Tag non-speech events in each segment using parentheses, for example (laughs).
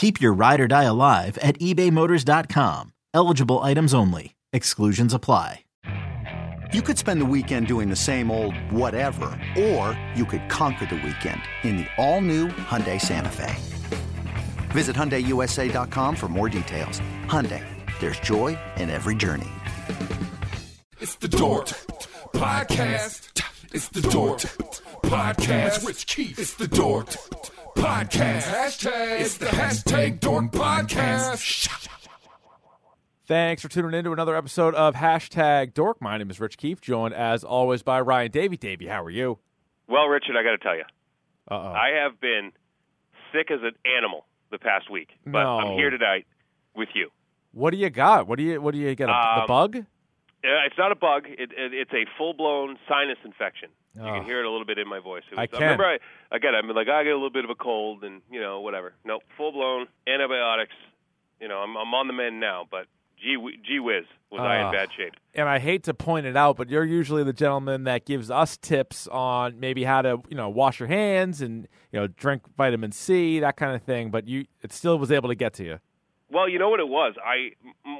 Keep your ride or die alive at ebaymotors.com. Eligible items only. Exclusions apply. You could spend the weekend doing the same old whatever, or you could conquer the weekend in the all-new Hyundai Santa Fe. Visit HyundaiUSA.com for more details. Hyundai, there's joy in every journey. It's the Dork Podcast. It's the Dork Podcast. Rich Keefe. It's the Dork Podcast. Hashtag. It's the hashtag Dork Podcast. Thanks for tuning in to another episode of Hashtag Dork. My name is Rich Keefe, joined as always by Ryan Davey. Davey, how are you? Well, Richard, I got to tell you, Uh-oh. I have been sick as an animal the past week, but No. I'm here tonight with you. What do you got? What do you What do you get? A, the Um, bug? Uh, it's not a bug; it, it, it's a full-blown sinus infection. You Oh. can hear it a little bit in my voice. It I was- can. remember, I, again, I'm like, I get a little bit of a cold, and you know, whatever. Nope, full-blown antibiotics. You know, I'm, I'm on the mend now, but gee, gee whiz, was I Ah. in bad shape? And I hate to point it out, but you're usually the gentleman that gives us tips on maybe how to, you know, wash your hands and you know drink vitamin C, that kind of thing. But you, it still was able to get to you. Well, you know what it was. I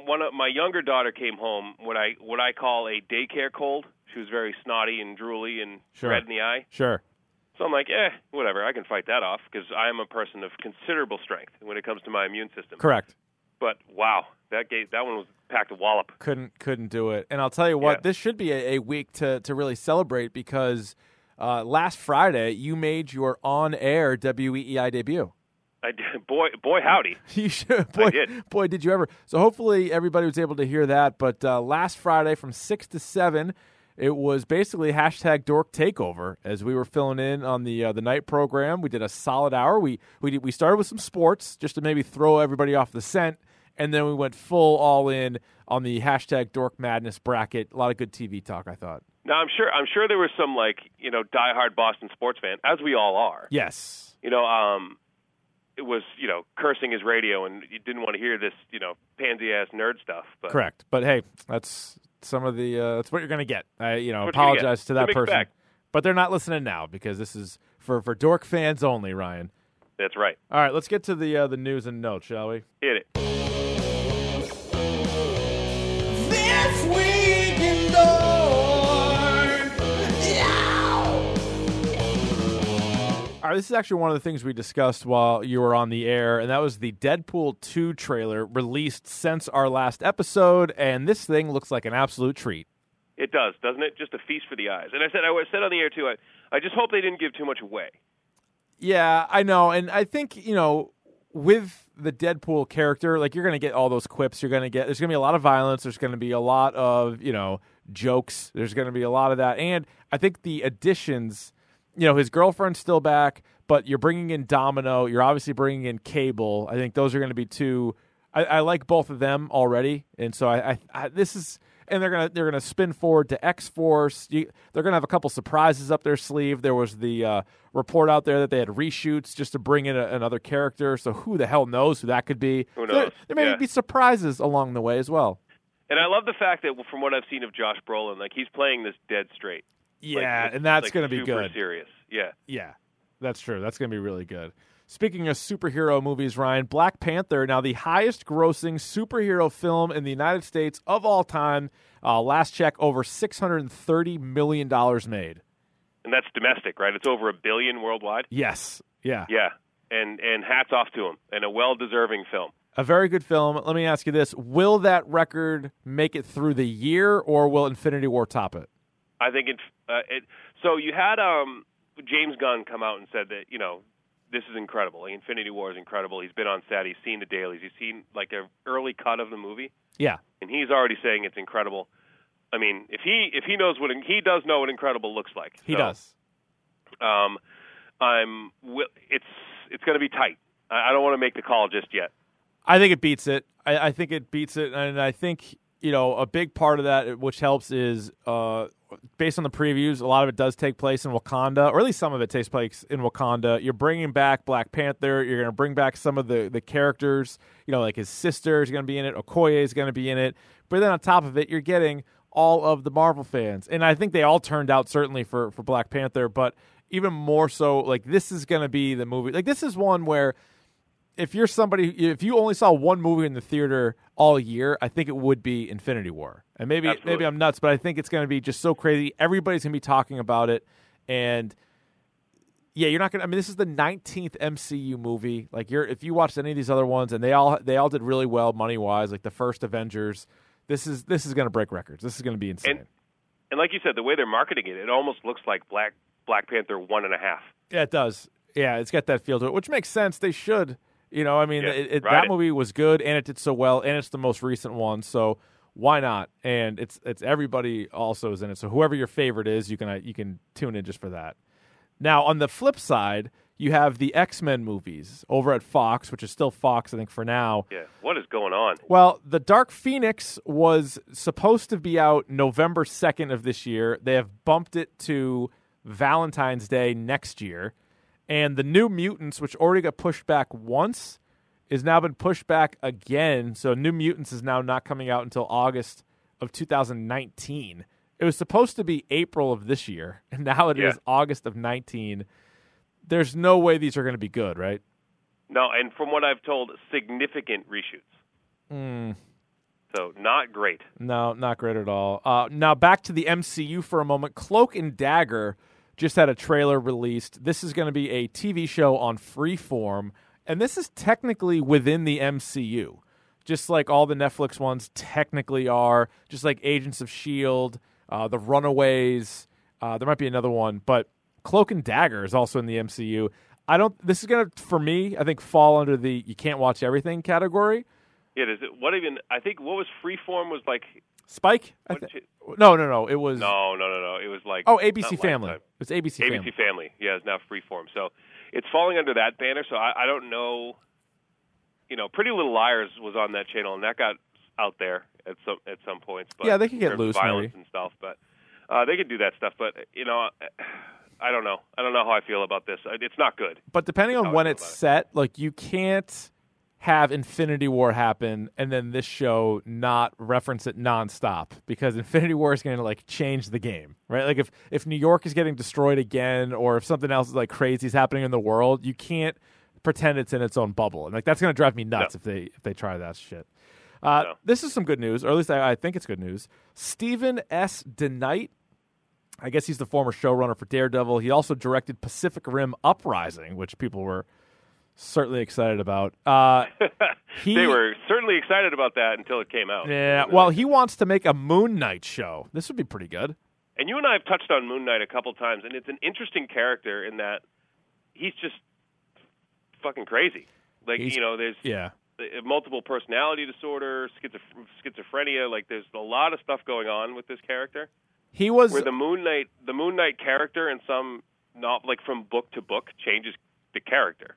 one of my younger daughter came home what I what I call a daycare cold. She was very snotty and drooly and Sure. red in the eye. Sure. So I'm like, eh, whatever. I can fight that off because I am a person of considerable strength when it comes to my immune system. Correct. But wow, that gave, that one was packed a wallop. couldn't couldn't do it. And I'll tell you what, Yeah. this should be a, a week to to really celebrate because uh, last Friday you made your on air WEEI debut. I did, boy, boy, howdy. (laughs) You should, boy, did. boy, did you ever? So hopefully everybody was able to hear that. But uh, last Friday from six to seven, it was basically hashtag Dork Takeover as we were filling in on the uh, the night program. We did a solid hour. We we did, we started with some sports just to maybe throw everybody off the scent, and then we went full all in on the hashtag Dork Madness bracket. A lot of good TV talk, I thought. Now I'm sure I'm sure there was some like you know diehard Boston sports fan, as we all are. Yes. You know, um, it was you know cursing his radio and you didn't want to hear this you know pansy ass nerd stuff. But Correct. But hey, that's some of the uh, that's what you're going to get. I you know What apologize to that person. But they're not listening now because this is for for dork fans only, Ryan. That's right. All right, let's get to the uh, the news and notes, shall we? Hit it. All right, this is actually one of the things we discussed while you were on the air, and that was the Deadpool 2 trailer released since our last episode, and this thing looks like an absolute treat. It does, doesn't it? Just a feast for the eyes. And I said, I said on the air too. I, I just hope they didn't give too much away. Yeah, I know, and I think you know with the Deadpool character, like you're going to get all those quips. You're going to get there's going to be a lot of violence. There's going to be a lot of you know jokes. There's going to be a lot of that, and I think the additions. You know, his girlfriend's still back, but you're bringing in Domino. You're obviously bringing in Cable. I think those are going to be two. I, I like both of them already, and so I, I, I this is and they're gonna they're gonna spin forward to X Force. They're gonna have a couple surprises up their sleeve. There was the uh, report out there that they had reshoots just to bring in a, another character. So who the hell knows who that could be? Who There, knows? there may Yeah. be surprises along the way as well. And I love the fact that from what I've seen of Josh Brolin, like he's playing this dead straight. Like, Yeah, it's- and that's like, gonna be super good. Serious. Yeah. Yeah, that's true. That's going to be really good. Speaking of superhero movies, Ryan, Black Panther, now the highest grossing superhero film in the United States of all time. Uh, last check, over $630 million made. And that's domestic, right? It's over a billion worldwide. Yes. Yeah. Yeah. And and hats off to him, and a well-deserving film. A very good film. Let me ask you this Will that record make it through the year, or will Infinity War top it? I think it. Uh, it so you had um, James Gunn come out and said that you know this is incredible. Like, Infinity War is incredible. He's been on set. He's seen the dailies. He's seen like an early cut of the movie, Yeah. and he's already saying it's incredible. I mean, if he if he knows what he does know what incredible looks like. He So, does. Um, I'm. It's it's going to be tight. I, I don't want to make the call just yet. I think it beats it. I, I think it beats it, and I think you know a big part of that, which helps, is uh, based on the previews. A lot of it does take place in Wakanda, or at least some of it takes place in Wakanda. You're bringing back Black Panther. You're going to bring back some of the the characters. You know, like his sister is going to be in it. Okoye is going to be in it. But then on top of it, you're getting all of the Marvel fans, and I think they all turned out certainly for for Black Panther, but even more so, like this is going to be the movie. Like this is one where if you're somebody if you only saw one movie in the theater all year, I think it would be Infinity War. And maybe Absolutely. maybe I'm nuts, but I think it's going to be just so crazy. Everybody's going to be talking about it and yeah, you're not going to I mean this is the 19th MCU movie. Like you're if you watched any of these other ones and they all they all did really well money-wise, like the first Avengers, this is this is going to break records. This is going to be insane. And like you said, the way they're marketing it, it almost looks like Black Black Panther one and a half. Yeah, it does. Yeah, it's got that feel to it, which makes sense. They should. You know, I mean, Yeah, it, it, that it. movie was good, and it did so well, and it's the most recent one, so why not? And it's it's everybody also is in it. So whoever your favorite is, you can uh, you can tune in just for that. Now, on the flip side, you have the X Men movies over at Fox, which is still Fox, I think, for now. Yeah, what is going on? Well, The Dark Phoenix was supposed to be out November 2nd of this year. They have bumped it to Valentine's Day next year. And The New Mutants, which already got pushed back once, is now been pushed back again. So New Mutants is now not coming out until August of 2019. It was supposed to be April of this year, (laughs) and now it is Yeah. August of 19. There's no way these are going to be good, right? No, and from what I've told, significant reshoots. Hmm. So not great. No, not great at all. Uh, now back to the MCU for a moment. Cloak and Dagger just had a trailer released. This is going to be a TV show on Freeform, and this is technically within the MCU, just like all the Netflix ones technically are. Just like Agents of Shield, uh, The Runaways. Uh, there might be another one, but Cloak and Dagger is also in the MCU. I don't. This is going to, for me, I think, fall under the you can't watch everything category. Yeah, does it? What even? I think what was Freeform was like. Spike. I What no, no, no. It was No, no, no, no. It was like Oh, ABC Family. Lifetime. It's ABC, ABC Family. Family. Yeah, it's now Freeform. So it's falling under that banner. So I, I don't know. You know, Pretty Little Liars was on that channel, and that got out there at some at some points. But Yeah, they could in get loose, violence maybe. and stuff. But uh, they could do that stuff. But you know, I don't know. I don't know how I feel about this. It's not good. But depending on when it's about it. set, like you can't have Infinity War happen and then this show not reference it nonstop because Infinity War is going to like change the game, right? Like if if New York is getting destroyed again or if something else is like crazy is happening in the world, you can't pretend it's in its own bubble, and like that's going to drive me nuts No. if they if they try that shit. Uh, No. This is some good news, or at least I, I think it's good news. Stephen S. DeKnight I guess he's the former showrunner for Daredevil. He also directed Pacific Rim Uprising, which people were certainly excited about. Uh, (laughs) he, they were certainly excited about that until it came out. Yeah, well, he wants to make a Moon Knight show. This would be pretty good. And you and I have touched on Moon Knight a couple times, and it's an interesting character in that he's just fucking crazy. Like He's- you know, there's Yeah. uh, multiple personality disorder, schizoph- schizophrenia. Like there's a lot of stuff going on with this character. He was Where the Moon Knight, the Moon Knight character, in some not like from book to book, changes the character.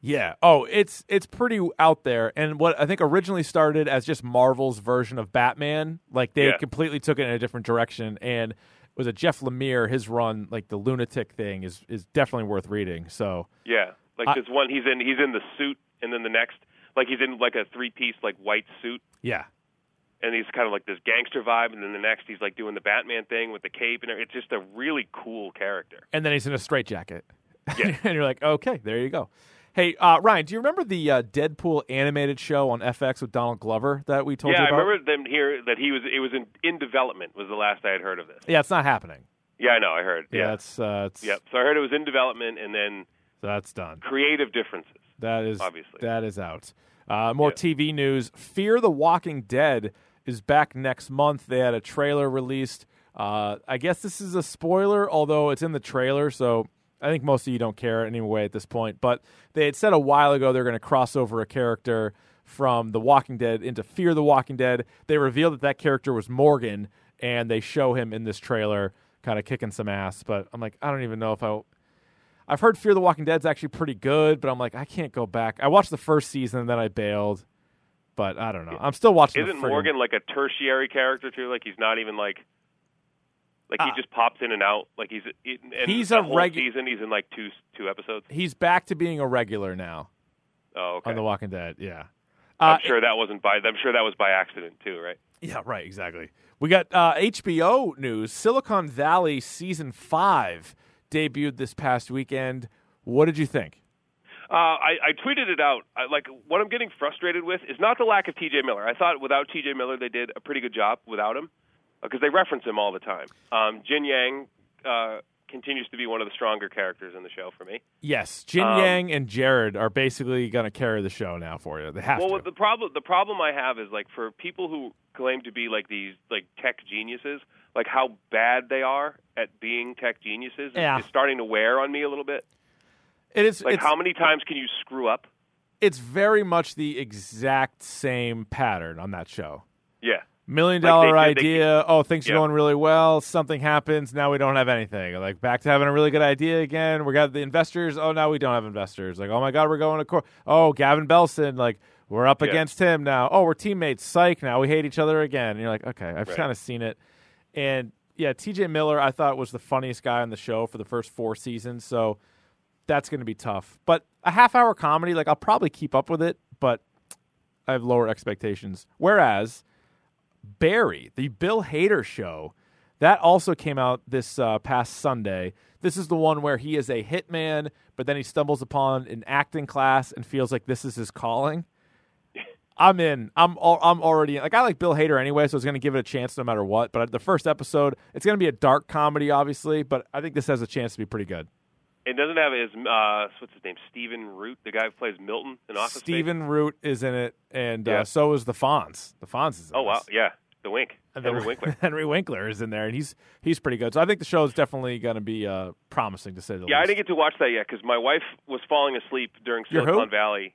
Yeah. Oh, it's it's pretty out there. And what I think originally started as just Marvel's version of Batman, like they Yeah. completely took it in a different direction. And was it Jeff Lemire? His run, like the lunatic thing, is is definitely worth reading. So Yeah, like I- this one, he's in he's in the suit, and then the next, like he's in like a three piece like white suit, yeah, and he's kind of like this gangster vibe, and then the next he's like doing the Batman thing with the cape, and it's just a really cool character. and then he's in a straitjacket. Yeah. (laughs) and you're like, okay, there you go. Hey, uh, Ryan, do you remember the uh, Deadpool animated show on FX with Donald Glover that we told yeah, you about? Yeah, I remember them here that he was it was in in development was the last I had heard of this. Yeah, it's not happening. Yeah, I know, I heard. Yeah, Yeah, it's uh, it's yep. So I heard it was in development, and then that's done. creative differences. That is Obviously. that is out. Uh, more Yeah. TV news: Fear the Walking Dead is back next month. They had a trailer released Uh, I guess this is a spoiler, although it's in the trailer, so I think most of you don't care anyway at this point. But they had said a while ago they're going to cross over a character from The Walking Dead into Fear the Walking Dead. They revealed that that character was Morgan, and they show him in this trailer kind of kicking some ass. But I'm like, I don't even know if I. I've heard Fear the Walking Dead's actually pretty good, but I'm like, I can't go back. I watched the first season and then I bailed. But I don't know. I'm still watching. Isn't friggin- Morgan like a tertiary character too? Like he's not even like like he Ah. just pops in and out. Like he's and He's a regular season. He's in like two two episodes. He's back to being a regular now Oh, okay. on The Walking Dead. Yeah. I'm Uh, sure that wasn't by. I'm sure that was by accident too, right? Yeah, right, exactly. We got uh, HBO news. Silicon Valley season five debuted this past weekend. What did you think? Uh, I, I tweeted it out. I, like what I'm getting frustrated with is not the lack of T.J. Miller. I thought without T.J. Miller they did a pretty good job without him because they reference him all the time. Um, Jin Yang uh, continues to be one of the stronger characters in the show for me. Yes, Jin Um, Yang and Jared are basically going to carry the show now for you. They have Well, to. the problem the problem I have is like for people who claim to be like these like tech geniuses, like how bad they are at being tech geniuses is, Yeah. is starting to wear on me a little bit. it is. Like it's, how many times can you screw up? it's very much the exact same pattern on that show. Yeah. Million Like, dollar they- idea. oh, things are going really well. Something happens. Now we don't have anything. Like back to having a really good idea again. We got the investors. Oh, now we don't have investors. Like, oh my God, we're going to court. Oh, Gavin Belson. Like, we're up Yeah. against him now. Oh, we're teammates. Psych. Now we hate each other again. And you're like, okay, I've Right. kind of seen it. And yeah, TJ Miller, I thought was the funniest guy on the show for the first four seasons. So that's going to be tough. But a half hour comedy, like, I'll probably keep up with it, but I have lower expectations. Whereas Barry, the Bill Hader show, that also came out this uh, past Sunday. This is the one where he is a hitman, but then he stumbles upon an acting class and feels like this is his calling. I'm in. I'm I'm already in. like I like Bill Hader anyway, so I was going to give it a chance no matter what. But the first episode, it's going to be a dark comedy, obviously, but I think this has a chance to be pretty good. It doesn't have his uh, what's his name, Stephen Root, the guy who plays Milton in Office Space. Stephen Root is in it, and uh, so is the Fonz. The Fonz is. In Oh wow, yeah, the Wink, And Henry Winkler. (laughs) Henry Winkler is in there, and he's he's pretty good. So I think the show is definitely going to be uh, promising to say the Yeah, I didn't get to watch that yet because my wife was falling asleep during Silicon? Valley.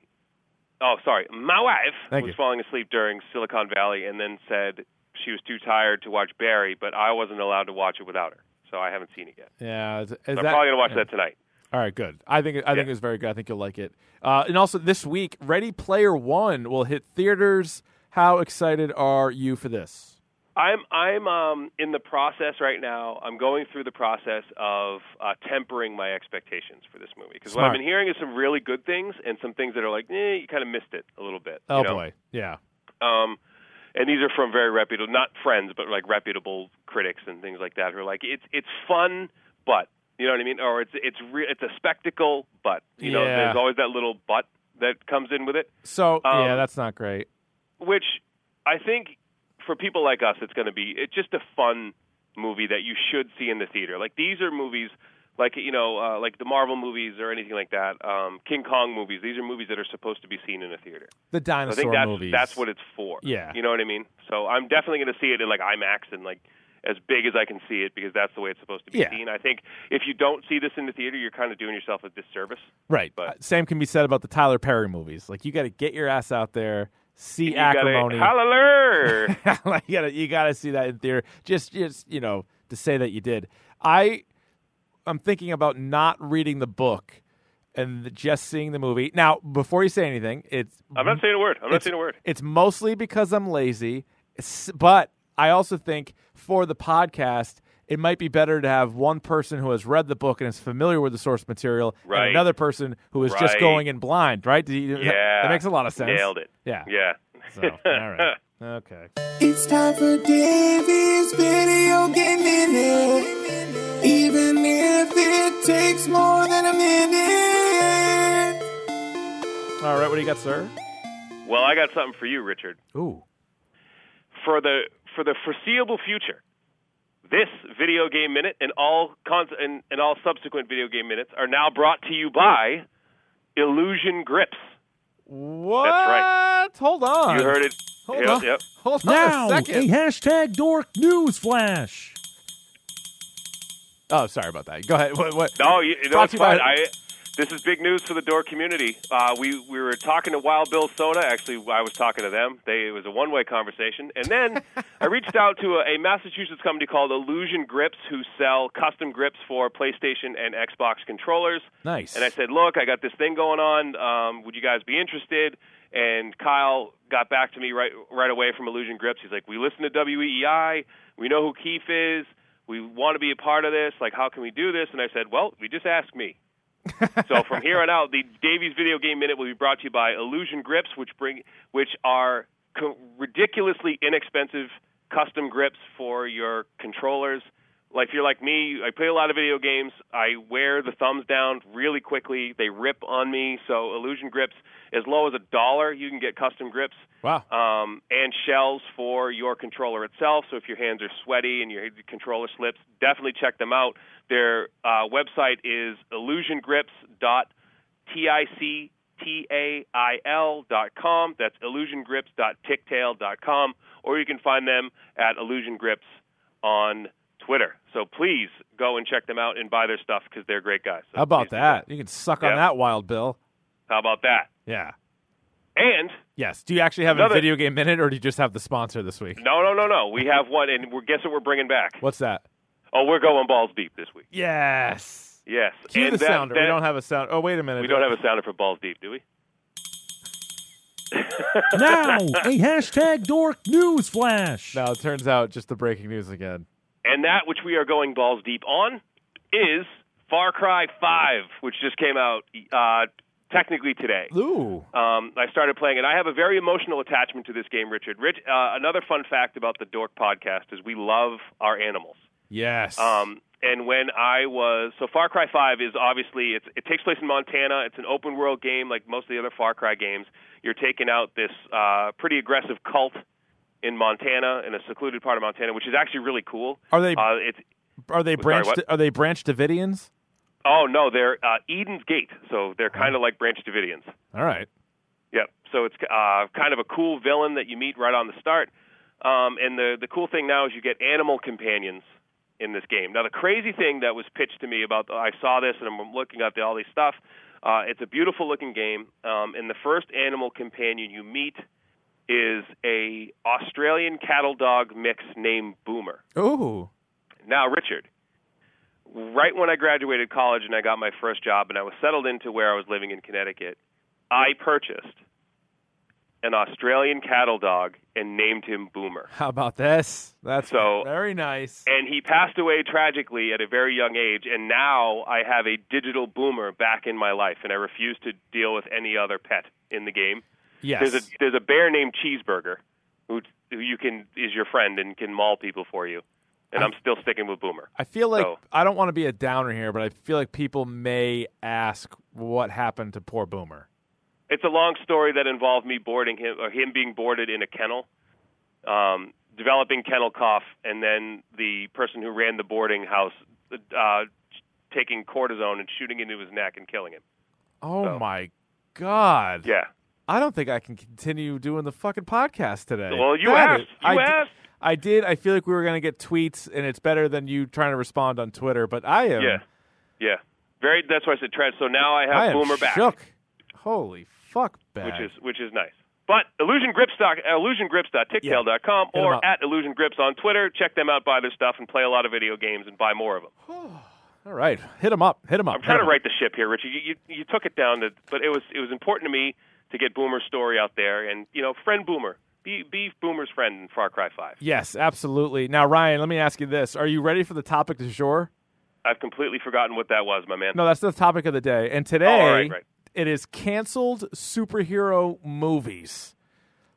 Oh, sorry, my wife Thank was you. falling asleep during Silicon Valley, and then said she was too tired to watch Barry, but I wasn't allowed to watch it without her, so I haven't seen it yet. Yeah, is, is So I'm probably gonna watch yeah. that tonight. All right, good. I think I think it's very good. I think you'll like it. Uh, and also this week, Ready Player One will hit theaters. How excited are you for this? I'm I'm um, in the process right now. I'm going through the process of uh, tempering my expectations for this movie because what I've been hearing is some really good things and some things that are like, eh, you kind of missed it a little bit. Oh you know? boy, yeah. Um, and these are from very reputable, not friends, but like reputable critics and things like that who are like, it's it's fun, but you know what I mean, or it's it's re- it's a spectacle, but you know, Yeah. there's always that little but that comes in with it, So Um, yeah, that's not great. which I think for people like us, it's going to be it's just a fun movie that you should see in the theater. Like these are movies. Like you know, uh, like the Marvel movies or anything like that, um, King Kong movies. These are movies that are supposed to be seen in a theater. The I dinosaur think that's movies. that's what it's for. Yeah. you know what I mean. So I'm definitely going to see it in like IMAX and like as big as I can see it because that's the way it's supposed to be Yeah. seen. I think if you don't see this in the theater, you're kind of doing yourself a disservice. right. but- Uh, Same can be said about the Tyler Perry movies. Like you got to get your ass out there, see You acrimony. Hallelujah. (laughs) like you gotta you gotta see that in theater. Just just you know to say that you did. I I'm thinking about not reading the book and just seeing the movie. Now, before you say anything, it's I'm not saying a word. I'm not it's, saying a word. It's mostly because I'm lazy, but I also think for the podcast. It might be better to have one person who has read the book and is familiar with the source material, Right. and another person who is just going in blind. Right? Do you- Yeah, that makes a lot of sense. Nailed it. Yeah. Yeah. So, all right. (laughs) Okay. It's time for Davey's video game minute. Even if it takes more than a minute. All right. What do you got, sir? Well, I got something for you, Richard. Ooh. For the for the foreseeable future, this video game minute and all cons- and, and all subsequent video game minutes are now brought to you by Illusion Grips. What? right. Hold on. You heard it. Hold Yep, on. yep. Hold on Now, a a hashtag dork news flash. Oh, sorry about that. Go ahead. What? what? No, you, it's to you by- fine. I, this is big news for the door community. Uh, we we were talking to Wild Bill Soda. Actually, I was talking to them. They it was a one way conversation, and then (laughs) I reached out to a, a Massachusetts company called Illusion Grips, who sell custom grips for PlayStation and Xbox controllers. Nice. And I said, look, I got this thing going on. Um, would you guys be interested? And Kyle got back to me right right away from Illusion Grips. He's like, we listen to WEEI. We know who Keefe is. We want to be a part of this. Like, how can we do this? And I said, well, you just ask me. (laughs) so from here on out, the Davey's Video Game Minute will be brought to you by Illusion Grips, which bring which are co- ridiculously inexpensive custom grips for your controllers. Like if you're like me, I play a lot of video games. I wear the thumbs down really quickly. They rip on me. So Illusion Grips, as low as a dollar, you can get custom grips wow. um, and shells for your controller itself. So if your hands are sweaty and your controller slips, definitely check them out. Their uh, website is illusiongrips.tictail.com. That's illusiongrips.tictail.com. Or you can find them at Illusion Grips on Twitter. So please go and check them out and buy their stuff because they're great guys. So How about that? You can suck on that, Wild Bill. How about that? Yeah. And Yes. Do you actually have Another- a video game minute, or do you just have the sponsor this week? no, no, no, no. We have one, and we're, guess what we're bringing back? What's that? Oh, we're going balls deep this week. Yes. Yes. Cue and the that- sounder. we don't have a sound. Oh, wait a minute. We don't have a sounder for balls deep, do we? now, a hashtag dork news flash. (laughs) Now it turns out just the breaking news again. And that which we are going balls deep on is Far Cry 5, which just came out uh, technically today. Ooh. Um, I started playing it. I have a very emotional attachment to this game, Richard. Rich, uh, another fun fact about the Dork podcast is we love our animals. Yes. Um, and when I was so Far Cry 5 is obviously it's, it takes place in Montana. It's an open world game like most of the other Far Cry games. You're taking out this uh, pretty aggressive cult in Montana in a secluded part of Montana, which is actually really cool. Are they- Uh, it's are they sorry, branched? are they branched Davidians? oh no, they're uh, Eden's Gate, so they're kind of like Branch Davidians. All right. Yep. So it's uh, kind of a cool villain that you meet right on the start. Um, and the the cool thing now is you get animal companions in this game. Now the crazy thing that was pitched to me about I saw this and I'm looking at all this stuff. Uh, it's a beautiful looking game. Um, and the first animal companion you meet is a Australian cattle dog mix named Boomer. Ooh. Now, Richard, right when I graduated college and I got my first job and I was settled into where I was living in Connecticut, I purchased an Australian cattle dog and named him Boomer. How about this? That's So- very nice. And he passed away tragically at a very young age, and now I have a digital boomer back in my life, and I refuse to deal with any other pet in the game. Yes. There's a there's a bear named Cheeseburger who who you can is your friend and can maul people for you. And I'm still sticking with Boomer. I feel like So- I don't want to be a downer here, but I feel like people may ask what happened to poor Boomer. It's a long story that involved me boarding him or him being boarded in a kennel, um, developing kennel cough, and then the person who ran the boarding house uh, taking cortisone and shooting into his neck and killing him. Oh So- my god. Yeah. I don't think I can continue doing the fucking podcast today. Well, you That asked. is- You I asked. I did. I feel like we were going to get tweets, and it's better than you trying to respond on Twitter. But I am. Yeah. Yeah. Very. That's why I said Trent. So now I have I Boomer back, shook. Holy fuck, back. which is which is nice. But illusiongrips dot illusiongrips.tictail.com Hit 'em or at illusiongrips on Twitter. Check them out, buy their stuff, and play a lot of video games and buy more of them. (sighs) all right. Hit him up. Hit him up. I'm trying to right the ship here, Richard. You, you you took it down to, but it was it was important to me to get Boomer's story out there, and you know, friend Boomer, be be Boomer's friend in Far Cry Five. Yes, absolutely. Now, Ryan, let me ask you this: Are you ready for the topic du jour? I've completely forgotten what that was, my man. No, that's the topic of the day. And today, Oh, right. it is canceled superhero movies.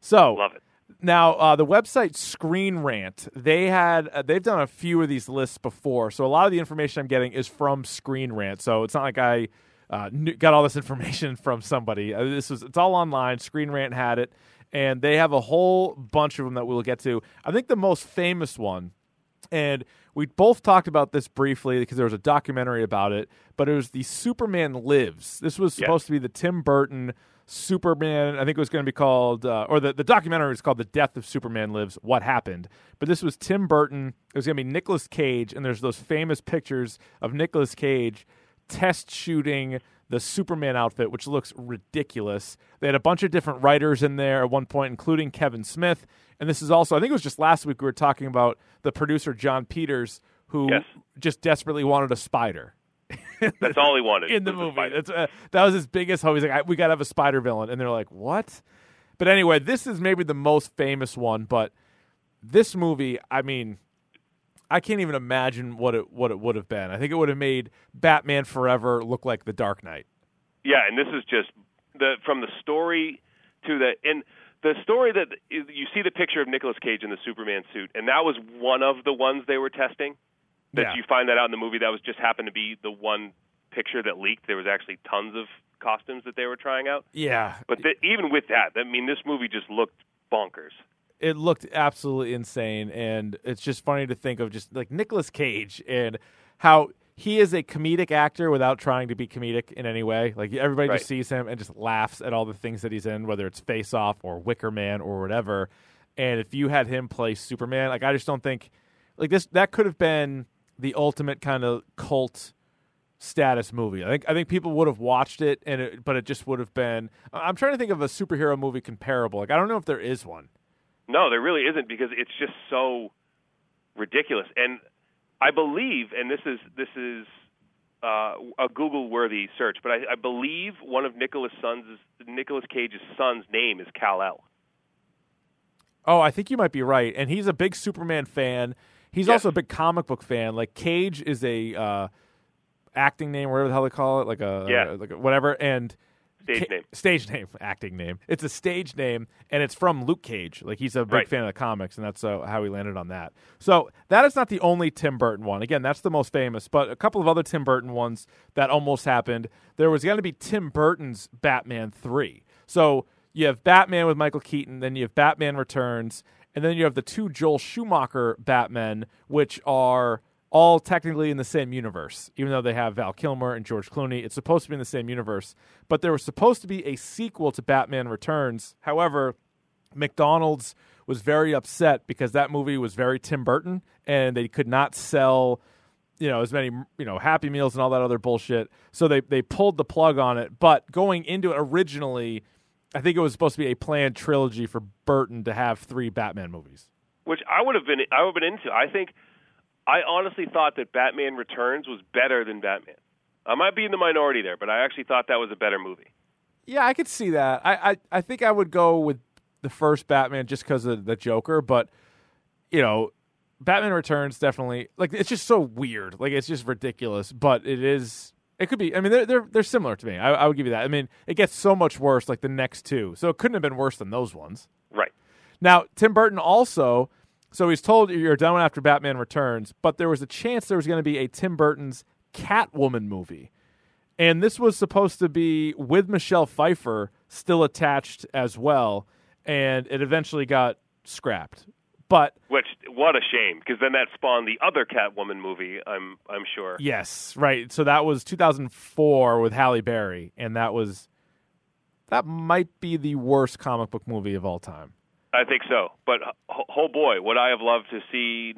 So, Love it. Now, uh, the website Screen Rant, they had uh, they've done a few of these lists before, so a lot of the information I'm getting is from Screen Rant. So it's not like I uh, knew, got all this information (laughs) from somebody. Uh, this was it's all online. Screen Rant had it, and they have a whole bunch of them that we'll get to. I think the most famous one, and we both talked about this briefly because there was a documentary about it, but it was the Superman Lives. This was Yes. supposed to be the Tim Burton Superman. I think it was going to be called, uh, or the, the documentary was called "The Death of Superman Lives: What Happened." But this was Tim Burton. It was going to be Nicolas Cage, and there's those famous pictures of Nicolas Cage test shooting the Superman outfit, which looks ridiculous. They had a bunch of different writers in there at one point, including Kevin Smith. And this is also, I think it was just last week we were talking about the producer Jon Peters, who Yes. just desperately wanted a spider (laughs) That's all he wanted in the movie. That's, uh, that was his biggest hope. He's like, we got to have a spider villain. And they're like, what? But anyway, this is maybe the most famous one. But this movie, I mean, I can't even imagine what it what it would have been. I think it would have made Batman Forever look like The Dark Knight. Yeah, and this is just the from the story to the and the story that you see the picture of Nicolas Cage in the Superman suit, and that was one of the ones they were testing. That Yeah. you find that out in the movie. That was just happened to be the one picture that leaked. There was actually tons of costumes that they were trying out. Yeah, But the, even with that, I mean, this movie just looked bonkers. It looked absolutely insane and it's just funny to think of just like Nicolas Cage and how he is a comedic actor without trying to be comedic in any way. Like everybody Right. just sees him and just laughs at all the things that he's in, whether it's Face Off or Wicker Man or whatever. And if you had him play Superman, like I just don't think like this that could have been the ultimate kind of cult status movie. I think I think people would have watched it and it, but it just would have been I'm trying to think of a superhero movie comparable. Like I don't know if there is one. No, there really isn't because it's just so ridiculous. And I believe, and this is this is uh, a Google-worthy search, but I, I believe one of Nicolas' sons, Nicolas Cage's son's name is Kal El. Oh, I think you might be right. And he's a big Superman fan. He's Yes. also a big comic book fan. Like Cage is a uh, acting name, whatever the hell they call it, like a Yeah. like a, whatever. And Stage Ca- name. stage name, (laughs) acting name. It's a stage name, and it's from Luke Cage. Like he's a big Right. fan of the comics, and that's uh, how he landed on that. So that is not the only Tim Burton one. Again, that's the most famous, but a couple of other Tim Burton ones that almost happened. There was going to be Tim Burton's Batman three. So you have Batman with Michael Keaton, then you have Batman Returns, and then you have the two Joel Schumacher Batmen, which are all technically in the same universe, even though they have Val Kilmer and George Clooney. It's supposed to be in the same universe, but there was supposed to be a sequel to Batman Returns. However, McDonald's was very upset because that movie was very Tim Burton, and they could not sell, you know, as many you know Happy Meals and all that other bullshit. So they they pulled the plug on it. But going into it originally, I think it was supposed to be a planned trilogy for Burton to have three Batman movies. which I would have been I would have been into. I think I honestly thought that Batman Returns was better than Batman. I might be in the minority there, but I actually thought that was a better movie. Yeah, I could see that. I, I, I think I would go with the first Batman just because of the Joker, but you know, Batman Returns definitely like it's just so weird. Like it's just ridiculous, but it is. It could be. I mean, they're they're they're similar to me. I, I would give you that. I mean, it gets so much worse like the next two, so it couldn't have been worse than those ones. Right. Now, Tim Burton also, so he's told you're done after Batman Returns, but there was a chance there was going to be a Tim Burton's Catwoman movie. And this was supposed to be with Michelle Pfeiffer still attached as well, and it eventually got scrapped. But Which what a shame because then that spawned the other Catwoman movie. I'm I'm sure. yes, right. So that was 2004 with Halle Berry, and that was that might be the worst comic book movie of all time. I think so. But oh, boy, would I have loved to see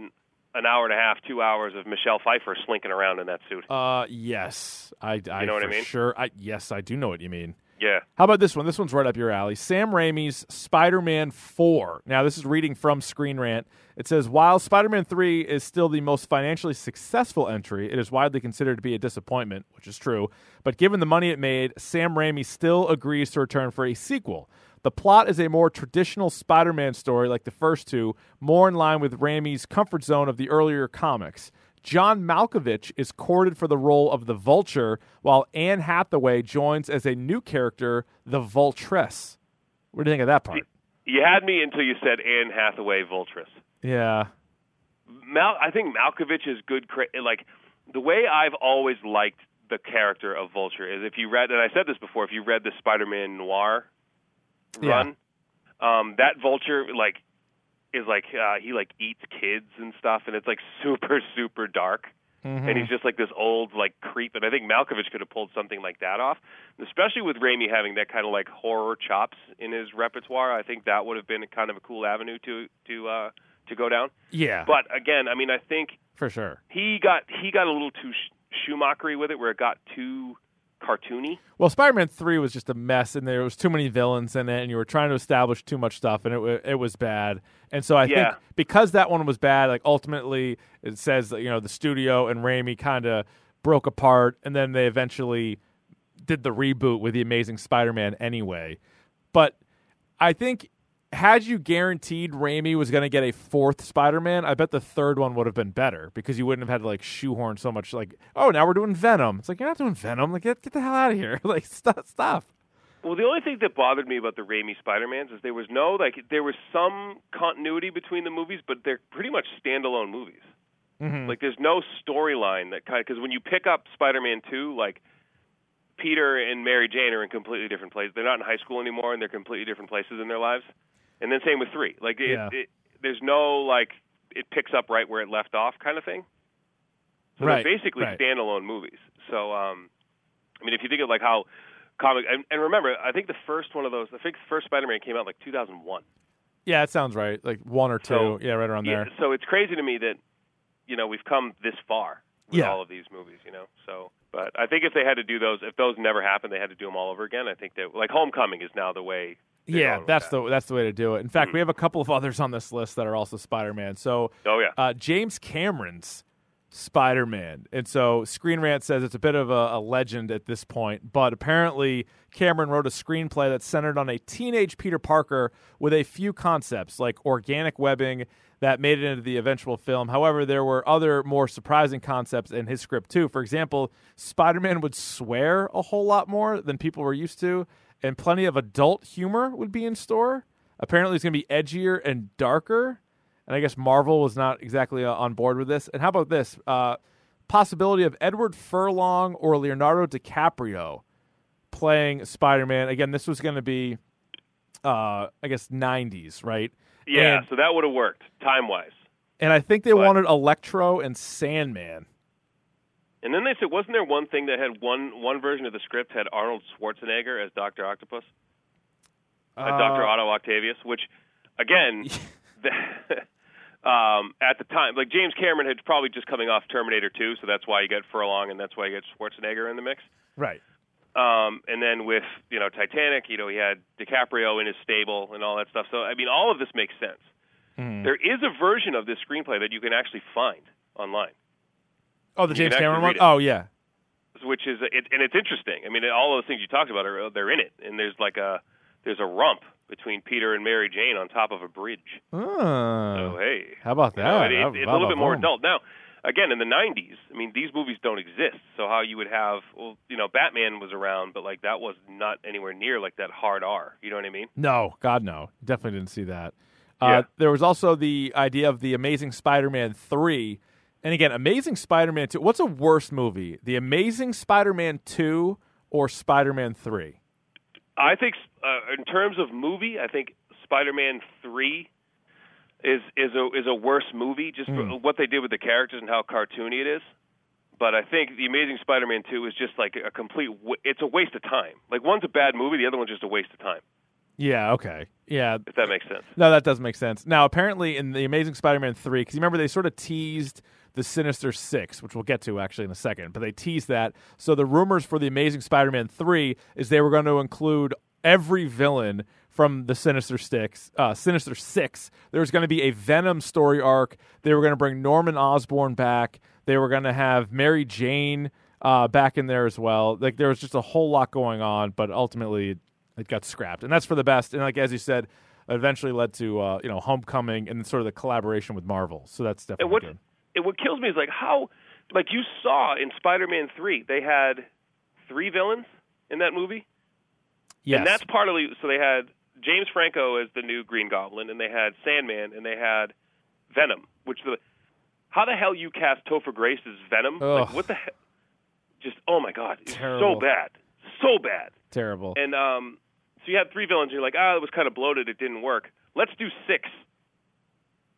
an hour and a half, two hours of Michelle Pfeiffer slinking around in that suit. Uh, yes, I, I know what I mean? Sure, I yes, I do know what you mean. Yeah. How about this one? This one's right up your alley. Sam Raimi's Spider-Man 4. Now, this is reading from Screen Rant. It says, while Spider-Man 3 is still the most financially successful entry, it is widely considered to be a disappointment, which is true. But given the money it made, Sam Raimi still agrees to return for a sequel. The plot is a more traditional Spider-Man story like the first two, more in line with Raimi's comfort zone of the earlier comics. John Malkovich is courted for the role of the Vulture, while Anne Hathaway joins as a new character, the Vultress. What do you think of that part? You had me until you said Anne Hathaway Vultress. Yeah. Mal, I think Malkovich is good. Cra- like the way I've always liked the character of Vulture is if you read, and I said this before, if you read the Spider-Man Noir run, um, that Vulture like is like uh, he like eats kids and stuff, and it's like (laughs) super super dark. and he's just like this old like creep. And I think Malkovich could have pulled something like that off, especially with Raimi having that kind of like horror chops in his repertoire. I think that would have been kind of a cool avenue to to uh, to go down. Yeah, But again, I mean, I think for sure. he got he got a little too sh- Schumachery with it, where it got too cartoony. Well, Spider-Man Three was just a mess, and there was too many villains in it, and you were trying to establish too much stuff, and it it was bad. And so I Yeah. think because that one was bad, like ultimately it says that you know the studio and Raimi kind of broke apart, and then they eventually did the reboot with the Amazing Spider-Man anyway. But I think had you guaranteed Raimi was going to get a fourth Spider-Man, I bet the third one would have been better because you wouldn't have had to like shoehorn so much. Like, oh, now we're doing Venom. It's like you're not doing Venom. Like, get get the hell out of here. (laughs) like, stop, stop. Well, the only thing that bothered me about the Raimi Spider-Mans is there was no like there was some continuity between the movies, but they're pretty much standalone movies. Mm-hmm. Like there's no storyline that kind because when you pick up Spider-Man 2, like Peter and Mary Jane are in completely different places. They're not in high school anymore, and they're completely different places in their lives. And then same with three. Like it, Yeah. it, there's no like it picks up right where it left off kind of thing. So Right, they're basically right. standalone movies. So um, I mean, if you think of like how comic and, and remember, I think the first one of those, I think the first Spider-Man came out like 2001. Yeah, it sounds right. Like one or two. So- yeah, right around Yeah, there. so it's crazy to me that you know we've come this far with Yeah. all of these movies. You know, so but I think if they had to do those, if those never happened, they had to do them all over again. I think that like Homecoming is now the way. Yeah, that's that. the that's the way to do it. In fact, Mhm. we have a couple of others on this list that are also Spider-Man. So Oh yeah. uh, James Cameron's Spider-Man, and so Screen Rant says it's a bit of a, a legend at this point, but apparently Cameron wrote a screenplay that's centered on a teenage Peter Parker with a few concepts like organic webbing that made it into the eventual film. However, there were other more surprising concepts in his script too. For example, Spider-Man would swear a whole lot more than people were used to, and plenty of adult humor would be in store. Apparently, it's going to be edgier and darker. And I guess Marvel was not exactly uh, on board with this. And how about this? Uh, possibility of Edward Furlong or Leonardo DiCaprio playing Spider Man. Again, this was going to be, uh, I guess, 90s, right? Yeah, And, so that would have worked time wise. and I think they But- wanted Electro and Sandman. And then they said, wasn't there one thing that had one one version of the script had Arnold Schwarzenegger as Doctor Octopus, uh, Doctor Otto Octavius, which again, (laughs) (laughs) the, um, at the time, like James Cameron had probably just coming off Terminator 2, so that's why you get Furlong and that's why you get Schwarzenegger in the mix. Right. Um, and then with you know Titanic, you know he had DiCaprio in his stable and all that stuff. So I mean, all of this makes sense. Mhm. There is a version of this screenplay that you can actually find online, Oh, the James Cameron one? it. Oh, yeah. which is it, and it's interesting. I mean, all those things you talked about are they're in it, and there's like a there's a rump between Peter and Mary Jane on top of a bridge. Oh, So hey, how about you know, that? it- it's a little bit more adult now. Again, in the '90s, I mean, these movies don't exist. So how you would have, well, you know, Batman was around, but like that was not anywhere near like that hard R. You know what I mean? No, God, no. Definitely didn't see that. Uh, Yeah. there was also the idea of the Amazing Spider-Man three, and again, Amazing Spider-Man two. What's a worse movie, The Amazing Spider-Man two or Spider-Man three? I think uh, in terms of movie, I think Spider-Man Three is is a is a worse movie just for what they did with the characters and how cartoony it is. But I think the Amazing Spider-Man Two is just like a complete. W- it's a waste of time. Like one's a bad movie, the other one's just a waste of time. Yeah. Okay. Yeah. If that makes sense. No, that does make sense. Now, apparently, in the Amazing Spider-Man three, because you remember they sort of teased the Sinister Six, which we'll get to actually in a second, but they teased that. So the rumors for the Amazing Spider-Man three is they were going to include every villain from the Sinister Six. Uh, Sinister Six. There was going to be a Venom story arc. They were going to bring Norman Osborn back. They were going to have Mary Jane uh, back in there as well. Like there was just a whole lot going on, but ultimately it got scrapped, and that's for the best. And like as you said, eventually led to uh, you know Homecoming and sort of the collaboration with Marvel. So that's definitely what good. And what kills me is like how like you saw in Spider-Man Three, they had three villains in that movie. Yes. And that's partly so they had James Franco as the new Green Goblin, and they had Sandman, and they had Venom. Which the how the hell you cast Topher Grace as Venom? Like what the hell? Just oh my god, Terrible. so bad, so bad. terrible. And um, so you had three villains. And you're like, ah, it was kind of bloated. It didn't work. Let's do six.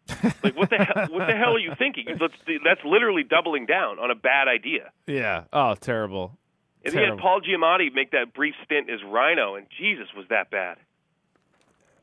(laughs) Like what the hell, what the hell are you thinking? That's, that's literally doubling down on a bad idea. Yeah. Oh, terrible. And he had Paul Giamatti make that brief stint as Rhino, and Jesus, was that bad?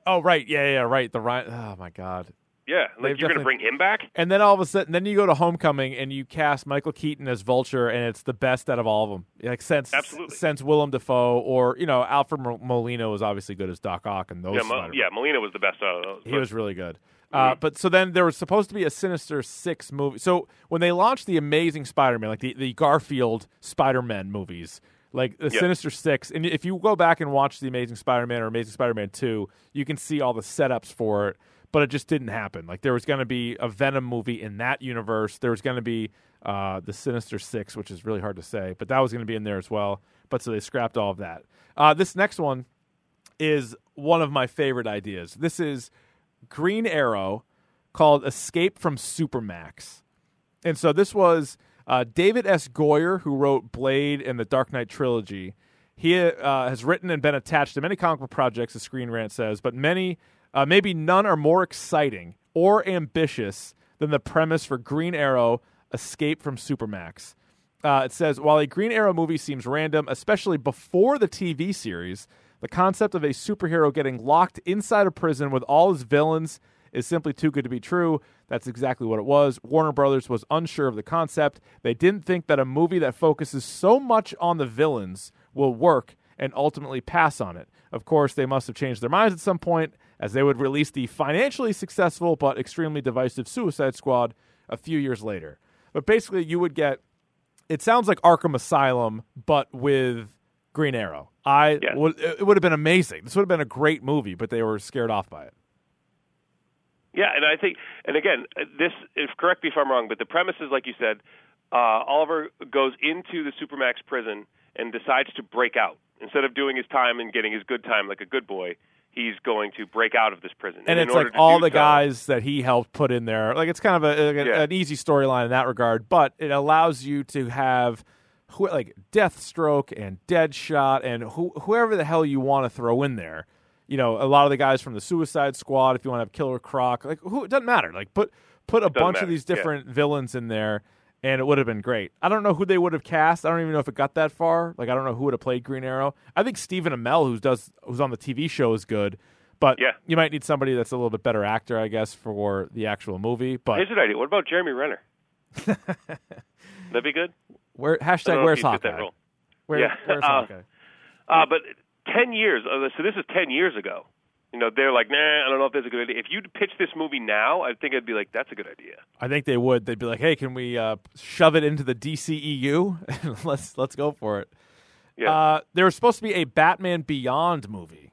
Oh, right. Yeah, yeah, right. The right. Oh my God. Yeah, They've like you're going to bring him back? And then all of a sudden, then you go to Homecoming and you cast Michael Keaton as Vulture, and it's the best out of all of them. Like since Absolutely. since Willem Dafoe, or you know, Alfred Mo- Molina was obviously good as Doc Ock, and those. Yeah, Mo- yeah, Molina was the best out of those. He was really good. Uh, but so then there was supposed to be a Sinister Six movie. So when they launched the Amazing Spider-Man, like the, the Garfield Spider-Man movies, like the Yeah. Sinister Six, and if you go back and watch the Amazing Spider-Man or Amazing Spider-Man Two, you can see all the setups for it. But it just didn't happen. Like there was going to be a Venom movie in that universe. There was going to be uh, the Sinister Six, which is really hard to say, but that was going to be in there as well. But so they scrapped all of that. Uh, this next one is one of my favorite ideas. This is Green Arrow called Escape from Supermax. And so this was uh, David S. Goyer, who wrote Blade and the Dark Knight trilogy. He uh, has written and been attached to many comic book projects, the Screen Rant says, but many, uh, maybe none, are more exciting or ambitious than the premise for Green Arrow Escape from Supermax. Uh, it says while a Green Arrow movie seems random, especially before the TV series, the concept of a superhero getting locked inside a prison with all his villains is simply too good to be true. That's exactly what it was. Warner Brothers was unsure of the concept. They didn't think that a movie that focuses so much on the villains will work and ultimately pass on it. Of course, they must have changed their minds at some point as they would release the financially successful but extremely divisive Suicide Squad a few years later. But basically, you would get it sounds like Arkham Asylum, but with Green Arrow. I would it would have been amazing. This would have been a great movie, but they were scared off by it. Yeah, and I think, and again, uh, this if correct me if I'm wrong, but the premise is like you said, uh, Oliver goes into the supermax prison and decides to break out instead of doing his time and getting his good time like a good boy. He's going to break out of this prison, And in it's like all the so- guys that he helped put in there. Like it's kind of a, a- Yeah. an easy storyline in that regard, but it allows you to have who, like Deathstroke and Deadshot and who, whoever the hell you want to throw in there. You know, a lot of the guys from the Suicide Squad. If you want to have Killer Croc, like who it doesn't matter. Like put put a Doesn't bunch of matter, these yeah. different villains in there, and it would have been great. I don't know who they would have cast. I don't even know if it got that far. Like I don't know who would have played Green Arrow. I think Stephen Amell, who does who's on the TV show, is good. But Yeah. you might need somebody that's a little bit better actor, I guess, for the actual movie. But Here's an idea. What about Jeremy Renner? (laughs) That'd be good. where hashtag where's Hawkeye? Where, Yeah. where's (laughs) Uh, Hawkeye? Uh, but ten years. Uh, so this is ten years ago. You know, they're like, nah, I don't know if that's a good idea. If you'd pitch this movie now, I think I'd be like, that's a good idea. I think they would. They'd be like, "Hey, can we uh, shove it into the DCEU? (laughs) let's let's go for it." Yeah. Uh, there was supposed to be a Batman Beyond movie.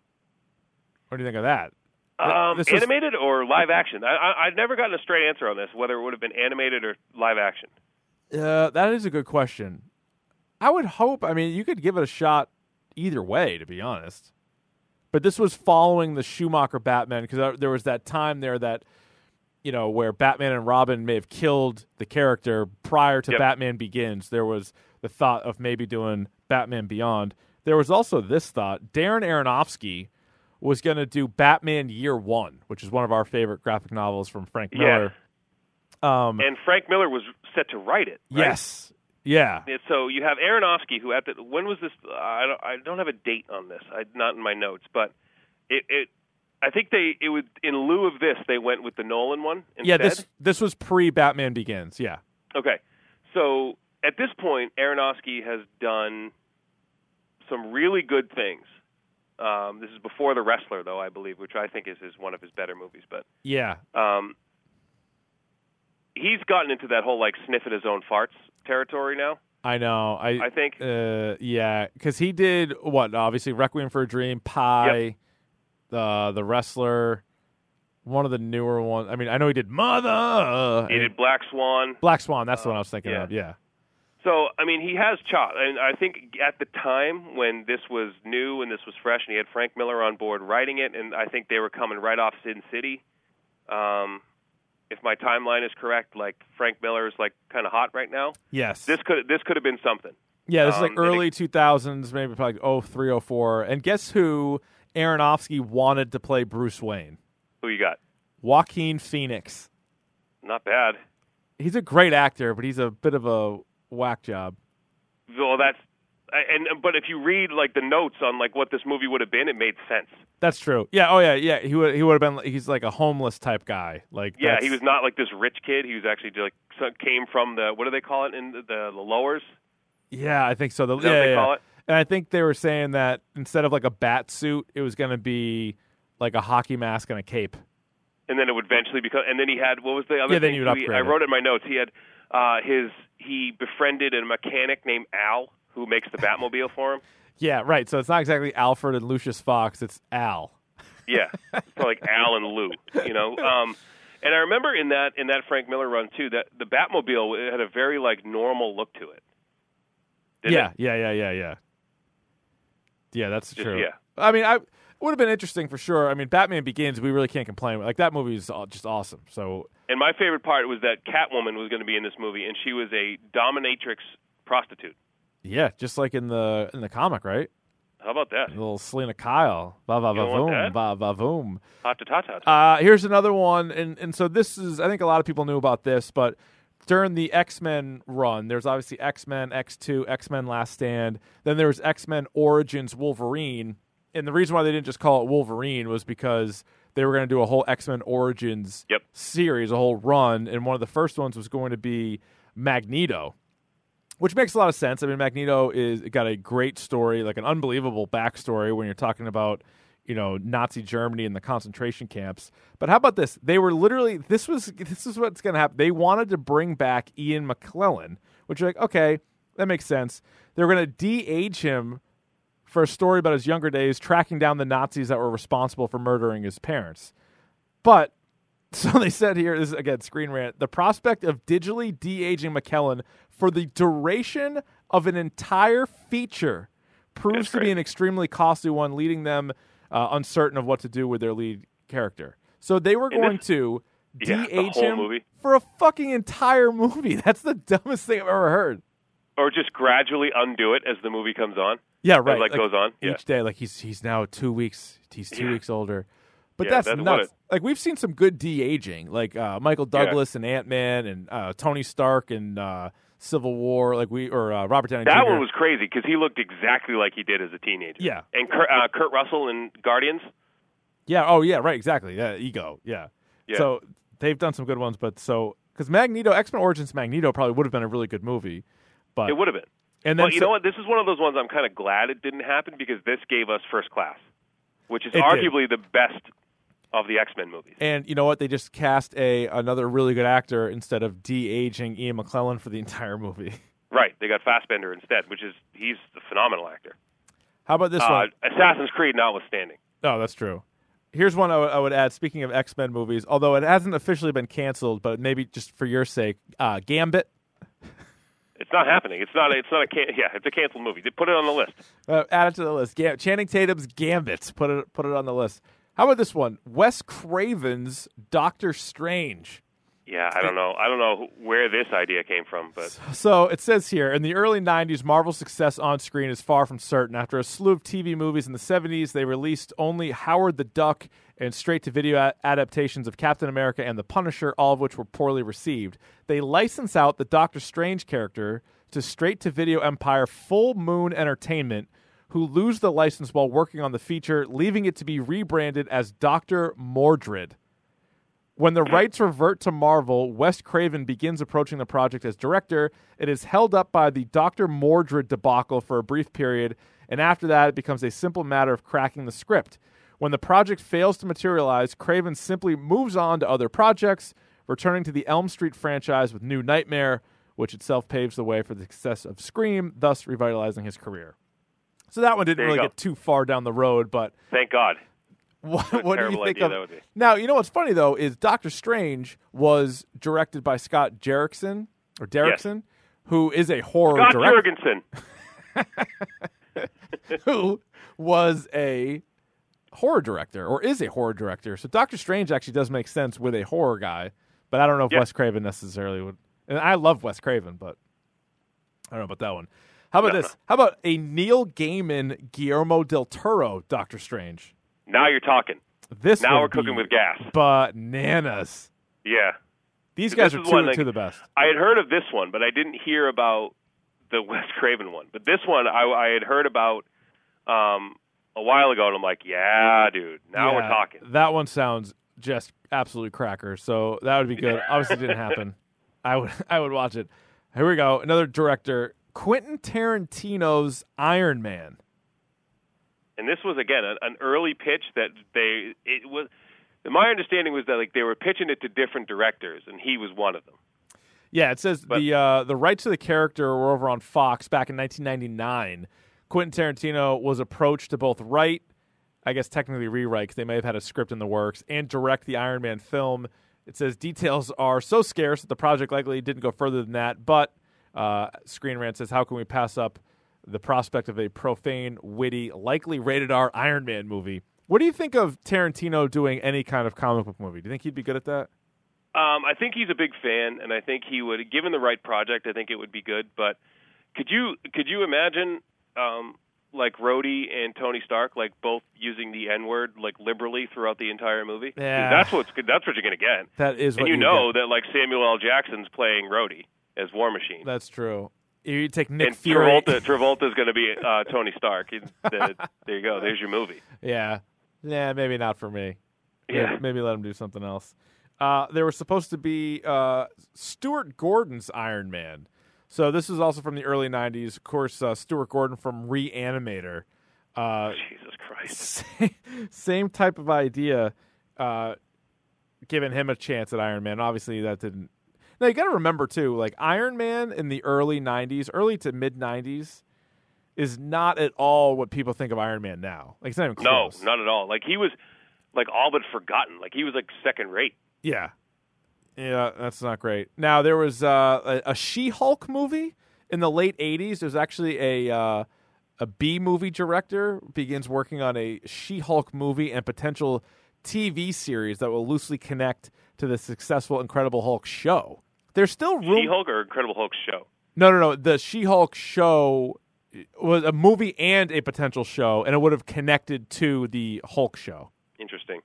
What do you think of that? Um, was- animated or live action? I, I, I've never gotten a straight answer on this, whether it would have been animated or live action. Uh, that is a good question. I would hope. I mean, you could give it a shot either way, to be honest. But this was following the Schumacher Batman because there was that time there that you know where Batman and Robin may have killed the character prior to Yep. Batman Begins. There was the thought of maybe doing Batman Beyond. There was also this thought: Darren Aronofsky was going to do Batman Year One, which is one of our favorite graphic novels from Frank Yeah. Miller. Um, And Frank Miller was set to write it. right? yes, yeah. And So you have Aronofsky, who at the when was this? I don't, I don't have a date on this. I, not in my notes, but it, it. I think they it would in lieu of this they went with the Nolan one. Instead. Yeah, this this was pre Batman Begins. Yeah, Okay, so at this point, Aronofsky has done some really good things. Um, this is before The Wrestler, though I believe, which I think is, is one of his better movies. But yeah, um, he's gotten into that whole like sniffing his own farts territory now. I know. I I think. uh, yeah, because he did what? Obviously, Requiem for a Dream, Pi, the the wrestler, one of the newer ones. I mean, I know he did Mother. He and did Black Swan. Black Swan. That's the one I was thinking yeah. of. Yeah, So I mean, he has chop, and I think at the time when this was new and this was fresh, and he had Frank Miller on board writing it, and I think they were coming right off Sin City. Um, if my timeline is correct, like Frank Miller is like kind of hot right now. yes. This could this could have been something. yeah, this is um, like early two thousands, maybe like oh three oh four. And guess who? Aronofsky wanted to play Bruce Wayne. Who you got? Joaquin Phoenix. not bad. He's a great actor, but he's a bit of a whack job. Well, that's and but if you read like the notes on like what this movie would have been, it made sense. That's true. Yeah. Oh yeah. Yeah. He would. He would have been. He's like a homeless type guy. Like Yeah, that's- he was not like this rich kid. He was actually like came from the what do they call it in the, the, the lowers? Yeah, I think so. The, yeah, yeah. call it? And I think they were saying that instead of like a bat suit, it was going to be like a hockey mask and a cape. and then it would eventually become. And then he had what was the other? Yeah, then you would He- upgrade I wrote in my notes. He had uh, his he befriended a mechanic named Al who makes the Batmobile for him. (laughs) Yeah, right. So it's not exactly Alfred and Lucius Fox. It's Al. (laughs) Yeah, so like Al and Lou, you know. Um, and I remember in that in that Frank Miller run too that the Batmobile it had a very like normal look to it. Yeah, it? yeah, yeah, yeah, yeah. Yeah, that's Just- true. yeah. I mean, I it would have been interesting for sure. I mean, Batman Begins, we really can't complain. Like that movie is just awesome. So And my favorite part was that Catwoman was going to be in this movie, and she was a dominatrix prostitute. Yeah, just like in the in the comic, right? How about that? Little Selina Kyle, va va You va don't want voom, that? va va voom. Hot to ta ta. Uh, here's another one, and and so this is I think a lot of people knew about this, but during the X Men run, there's obviously X Men, X Two, X Men Last Stand. Then there was X Men Origins Wolverine, and the reason why they didn't just call it Wolverine was because they were going to do a whole X Men Origins Yep. series, a whole run, and one of the first ones was going to be Magneto which makes a lot of sense. I mean, Magneto is got a great story, like an unbelievable backstory when you're talking about, you know, Nazi Germany and the concentration camps. But how about this? They were literally this was this is what's going to happen. They wanted to bring back Ian McKellen, which you're like, okay, that makes sense. They were going to de-age him for a story about his younger days, tracking down the Nazis that were responsible for murdering his parents. But (laughs) so they said here, this is again screen rant. The prospect of digitally de-aging McKellen for the duration of an entire feature proves to be an extremely costly one, leading them uh, uncertain of what to do with their lead character. So they were And going this- to Yeah, the him movie. for a fucking entire movie. (laughs) That's the dumbest thing I've ever heard. or just gradually undo it as the movie comes on. Yeah, right. like, goes on. Yeah. each day. Like he's he's now two weeks. He's two Yeah. weeks older. But Yeah, that's, that's nuts. Like we've seen some good de aging, like uh, Michael Douglas and Ant Man and uh, Tony Stark and uh, Civil War. Like we or uh, Robert Downey That Jr. one was crazy because he looked exactly like he did as a teenager. Yeah. And Kurt, uh, Kurt Russell in Guardians. Yeah. Oh yeah. Right. Exactly. Yeah. Ego. Yeah. Yeah. So they've done some good ones, but so because Magneto, X Men Origins Magneto probably would have been a really good movie, but It would have been. and then But you so- know what? This is one of those ones I'm kind of glad it didn't happen because this gave us First Class, which is It did. arguably the best of the X Men movies. And you know what? They just cast a another really good actor instead of de aging Ian McKellen for the (laughs) entire movie. Right. They got Fassbender instead, which is he's a phenomenal actor. How about this Uh, one? Assassin's Creed notwithstanding. Oh, that's true. Here's one I would- add. Speaking of X Men movies, although it hasn't officially been canceled, but maybe just for your sake, uh, Gambit. It's not happening. It's not. It's not a. Can- yeah, it's a canceled movie. Put it on the list. Uh, add it to the list. Ga- Channing Tatum's Gambit. Put it put it on the list. How about this one? Wes Craven's Doctor Strange. Yeah, I don't know. I don't know where this idea came from, but So it says here in the early 90s, Marvel's success on screen is far from certain. After a slew of TV movies in the 70s, they released only Howard the Duck and straight to video adaptations of Captain America and The Punisher, all of which were poorly received. They license out the Doctor Strange character to straight to video empire Full Moon Entertainment, who lose the license while working on the feature, leaving it to be rebranded as Dr. Mordrid. When the rights revert to Marvel, Wes Craven begins approaching the project as director. It is held up by the Dr. Mordrid debacle for a brief period, and after that, it becomes a simple matter of cracking the script. When the project fails to materialize, Craven simply moves on to other projects, returning to the Elm Street franchise with New Nightmare, which itself paves the way for the success of Scream, thus revitalizing his career. So that one didn't really go. get too far down the road, but thank God. (laughs) what, What do you think of now? You know what's funny though is Doctor Strange was directed by Scott Derrickson or Derrickson, who is a horror Scott director, Jurgensen. (laughs) who was a horror director or is a horror director. So Doctor Strange actually does make sense with a horror guy, but I don't know if Yeah. Wes Craven necessarily would. And I love Wes Craven, but I don't know about that one. How about this? How about a Neil Gaiman, Guillermo del Toro Doctor Strange? Now you're talking. This Now we're cooking with gas. bananas. Yeah. These guys are two, one, like- two of the best. I had heard of this one, but I didn't hear about the (laughs) Wes Craven one. But this one, I, I had heard about um, a while ago, and I'm like, yeah, dude, now we're talking. That one sounds just absolute cracker. So that would be good. Obviously, it didn't happen. (laughs) I would (laughs) I would watch it. Here we go. Another director, Quentin Tarantino's Iron Man. And this was again an, an early pitch that they it was. My understanding was that like they were pitching it to different directors, and he was one of them. Yeah, it says But- the uh, the rights to the character were over on Fox back in 1999. Quentin Tarantino was approached to both write, I guess technically rewrite, because they may have had a script in the works, and direct the Iron Man film. It says details are so scarce that the project likely didn't go further than that. But uh, Screen Rant says, how can we pass up the prospect of a profane, witty, likely rated R Iron Man movie? What do you think of Tarantino doing any kind of comic book movie? Do you think he'd be good at that? Um, I think he's a big fan, and I think he would, given the right project, I think it would be good. But could you could you imagine um, like Rhodey and Tony Stark, like both using the N word like liberally throughout the entire movie. Yeah. that's what's. That's what you're gonna get. That is what and you you know get. that like Samuel L. Jackson's playing Rhodey as War Machine. That's true. You take Nick and Fury. Travolta, (laughs) Travolta's going to be uh, Tony Stark. He- (laughs) the- there you go. There's your movie. Yeah. Yeah, maybe not for me. Maybe, Yeah. maybe let him do something else. Uh, there was supposed to be uh, Stuart Gordon's Iron Man. So this is also from the early 90s. Of course, uh, Stuart Gordon from Reanimator. Uh, Jesus Christ. (laughs) same, same type of idea, uh, giving him a chance at Iron Man. Obviously, that didn't. Now you got to remember too, like Iron Man in the early '90s, early to mid '90s, is not at all what people think of Iron Man now. Like it's not even close. No, not at all. Like he was like all but forgotten. Like he was like second rate. Yeah, yeah, that's not great. Now there was uh, a, a She-Hulk movie in the late '80s. There's actually a uh, a B movie director begins working on a She-Hulk movie and potential TV series that will loosely connect to the successful Incredible Hulk show. There's still room. She-Hulk or Incredible Hulk show. No, no, no. The She-Hulk show was a movie and a potential show, and it would have connected to the Hulk show. Interesting.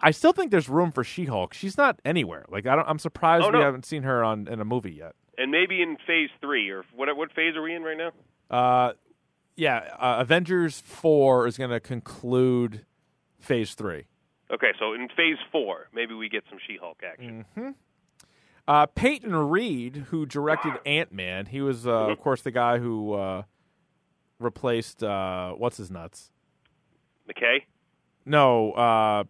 I still think there's room for She-Hulk. She's not anywhere. Like I don't, I'm surprised Oh, we haven't seen her on in a movie yet. And maybe in phase three or what? What phase are we in right now? Uh, yeah, uh, Avengers four is going to conclude Phase three. Okay, so in phase four, maybe we get some She-Hulk action. Uh, Peyton Reed, who directed Ant Man, he was, uh, of course, the guy who uh, replaced uh, what's his nuts. McKay. No, uh,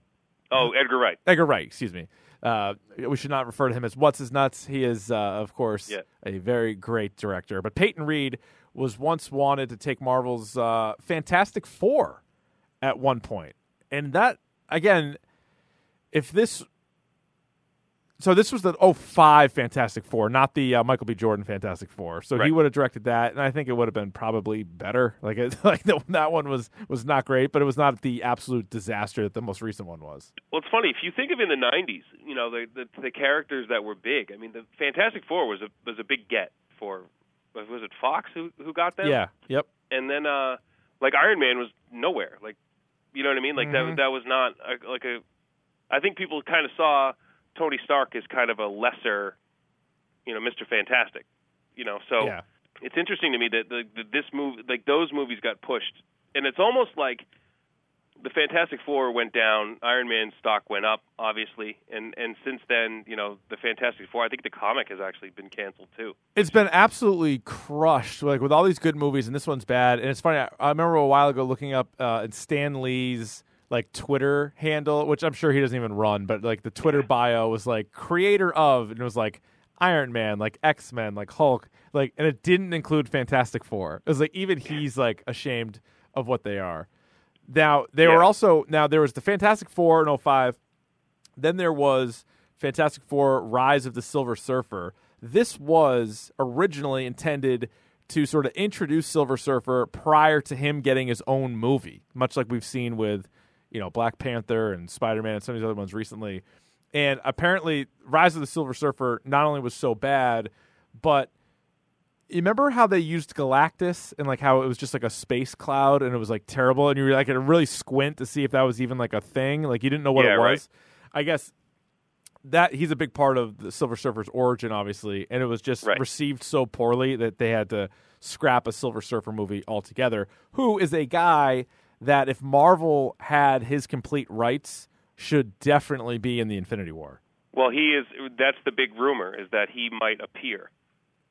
Oh, Edgar Wright. Edgar Wright. Excuse me. Uh, we should not refer to him as what's his nuts. He is, uh, of course, Yeah. a very great director. But Peyton Reed was once wanted to take Marvel's uh, Fantastic Four at one point, and that again, if this. So this was the 05 Fantastic Four, not the uh, Michael B. Jordan Fantastic Four. So he would have directed that, and I think it would have been probably better. Like, it, (laughs) like the, that one was was not great, but it was not the absolute disaster that the most recent one was. Well, it's funny if you think of in the '90s, you know, the the, the characters that were big. I mean, the Fantastic Four was a was a big get for was it Fox who who got them? Yeah. Yep. and then uh like Iron Man was nowhere. Like you know what I mean? Like Mhm. that that was not a, like a I think people kind of saw Tony Stark is kind of a lesser, you know, Mr. Fantastic. You know, so Yeah. it's interesting to me that the, the this movie like those movies got pushed and it's almost like the Fantastic Four went down, Iron Man stock went up, obviously, and and since then, you know, the Fantastic Four. I think the comic has actually been canceled too. It's been absolutely crushed, like with all these good movies, and this one's bad. And it's funny. I, I remember a while ago looking up uh, Stan Lee's like Twitter handle, which I'm sure he doesn't even run, but like the Twitter bio was like creator of, and it was like Iron Man, like X Men, like Hulk, like, and it didn't include Fantastic Four. It was like even he's like ashamed of what they are. Now they were also now there was the Fantastic Four in 05. Then there was Fantastic Four Rise of the Silver Surfer. This was originally intended to sort of introduce Silver Surfer prior to him getting his own movie, much like we've seen with, you know, Black Panther and Spider Man and some of these other ones recently. And apparently, Rise of the Silver Surfer not only was so bad, but you remember how they used Galactus and like how it was just like a space cloud and it was like terrible and you were like to really squint to see if that was even like a thing like you didn't know what Yeah, it right. was. I guess that he's a big part of the Silver Surfer's origin, obviously, and it was just Right. received so poorly that they had to scrap a Silver Surfer movie altogether. Who is a guy that, if Marvel had his complete rights, should definitely be in the Infinity War. Well, he is. That's the big rumor is that he might appear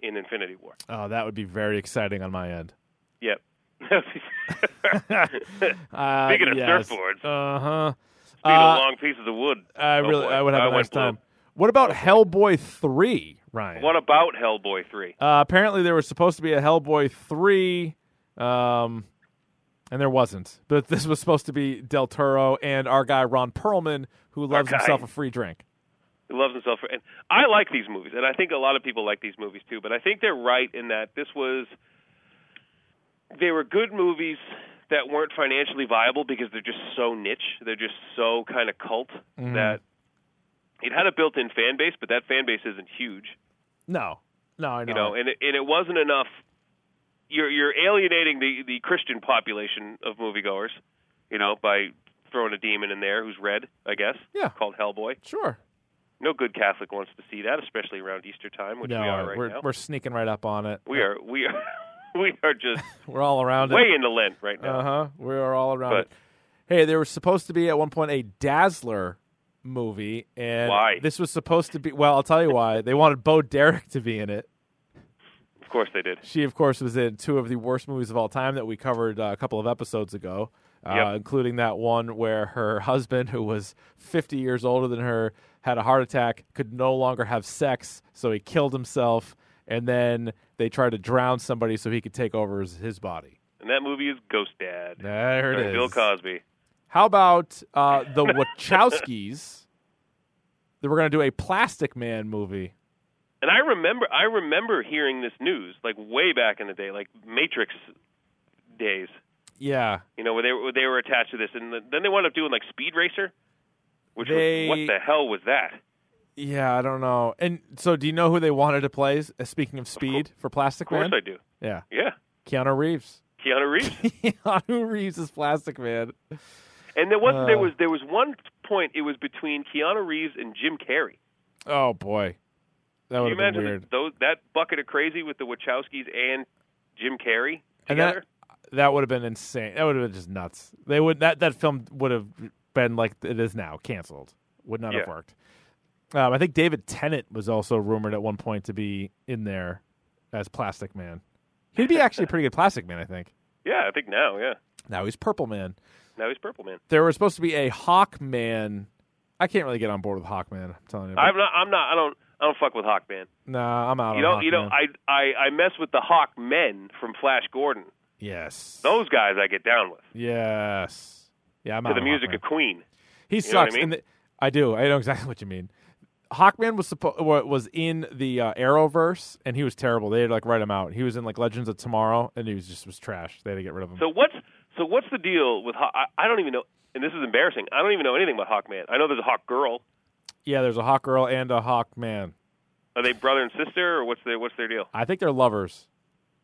in Infinity War. Oh, that would be very exciting on my end. Yep. (laughs) (laughs) Uh, Speaking of yes. surfboards. uh huh. Speaking Uh, of long pieces of wood. I Oh, really, boy. I would have a nice went blue. time. What about Hellboy three, Ryan? What about Hellboy three? Uh, apparently, there was supposed to be a Hellboy three, um, and there wasn't. But this was supposed to be Del Toro and our guy Ron Perlman, who loves himself a free drink. He loves himself. For, and I like these movies, and I think a lot of people like these movies too. But I think they're right in that this was they were good movies that weren't financially viable because they're just so niche. They're just so kind of cult Mm-hmm. that it had a built-in fan base, but that fan base isn't huge. No, no, I know. You know, and it, and it wasn't enough. You're you're alienating the the Christian population of moviegoers, you know, by throwing a demon in there who's red, I guess. Yeah. Called Hellboy. sure. No good Catholic wants to see that, especially around Easter time, which no, we are right we're now. we're sneaking right up on it. we are we are (laughs) we are just (laughs) We're all around way it. into Lent right now. Uh huh. We are all around But- it. Hey, there was supposed to be at one point a Dazzler movie, and Why? this was supposed to be. Well, I'll tell you why. They wanted Bo Derek to be in it. Of course they did. She, of course, was in two of the worst movies of all time that we covered uh, a couple of episodes ago, uh, Yep. including that one where her (laughs) husband, who was 50 years older than her, had a heart attack, could no longer have sex, so he killed himself, and then they tried to drown somebody so he could take over his, his body. And that movie is Ghost Dad. There it is. Bill Cosby. How about uh, the Wachowskis? (laughs) They were going to do a Plastic Man movie. And I remember I remember hearing this news like way back in the day, like Matrix days. Yeah, You know, where they were they were attached to this, and then they wound up doing like Speed Racer, which They- was what the hell was that? yeah, I don't know. And so, do you know who they wanted to play? uh, Speaking of speed for Plastic Of course Man, I do. yeah, Yeah, Keanu Reeves. Keanu Reeves. (laughs) Keanu Reeves is Plastic Man. and there was there Uh. was there was one point it was between Keanu Reeves and Jim Carrey. Oh boy, that Can would you have been imagine weird. those that bucket of crazy with the Wachowskis and Jim Carrey together? that that would have been insane. That would have been just nuts. They would that that film would have been like it is now, canceled. Would not have worked. Um, I think David Tennant was also rumored at one point to be in there as Plastic Man. He'd be actually a pretty good Plastic Man, I think. (laughs) yeah, I think now, yeah. Now he's Purple Man. Now he's Purple Man. There was supposed to be a Hawk Man. I can't really get on board with Hawkman. I'm telling you. I'm not. I'm not. I don't. I don't fuck with Hawkman. nah, I'm out. Of. You know. You know. I I I mess with the Hawk men from Flash Gordon. yes. Those guys I get down with. Yes. Yeah, I'm out. To out the music Hawkman. of Queen. He know what I sucks. mean? and the, I do. I know exactly (laughs) what you mean. Hawkman was suppo- was in the uh, Arrowverse, and he was terrible. They had to, like write him out. He was in like Legends of Tomorrow, and he was just was trash. They had to get rid of him. So what's so what's the deal with Haw- I, I don't even know. And this is embarrassing. I don't even know anything about Hawkman. I know there's a Hawk girl. Yeah, there's a Hawk Girl and a Hawk Man. Are they brother and sister, or what's their what's their deal? I think they're lovers.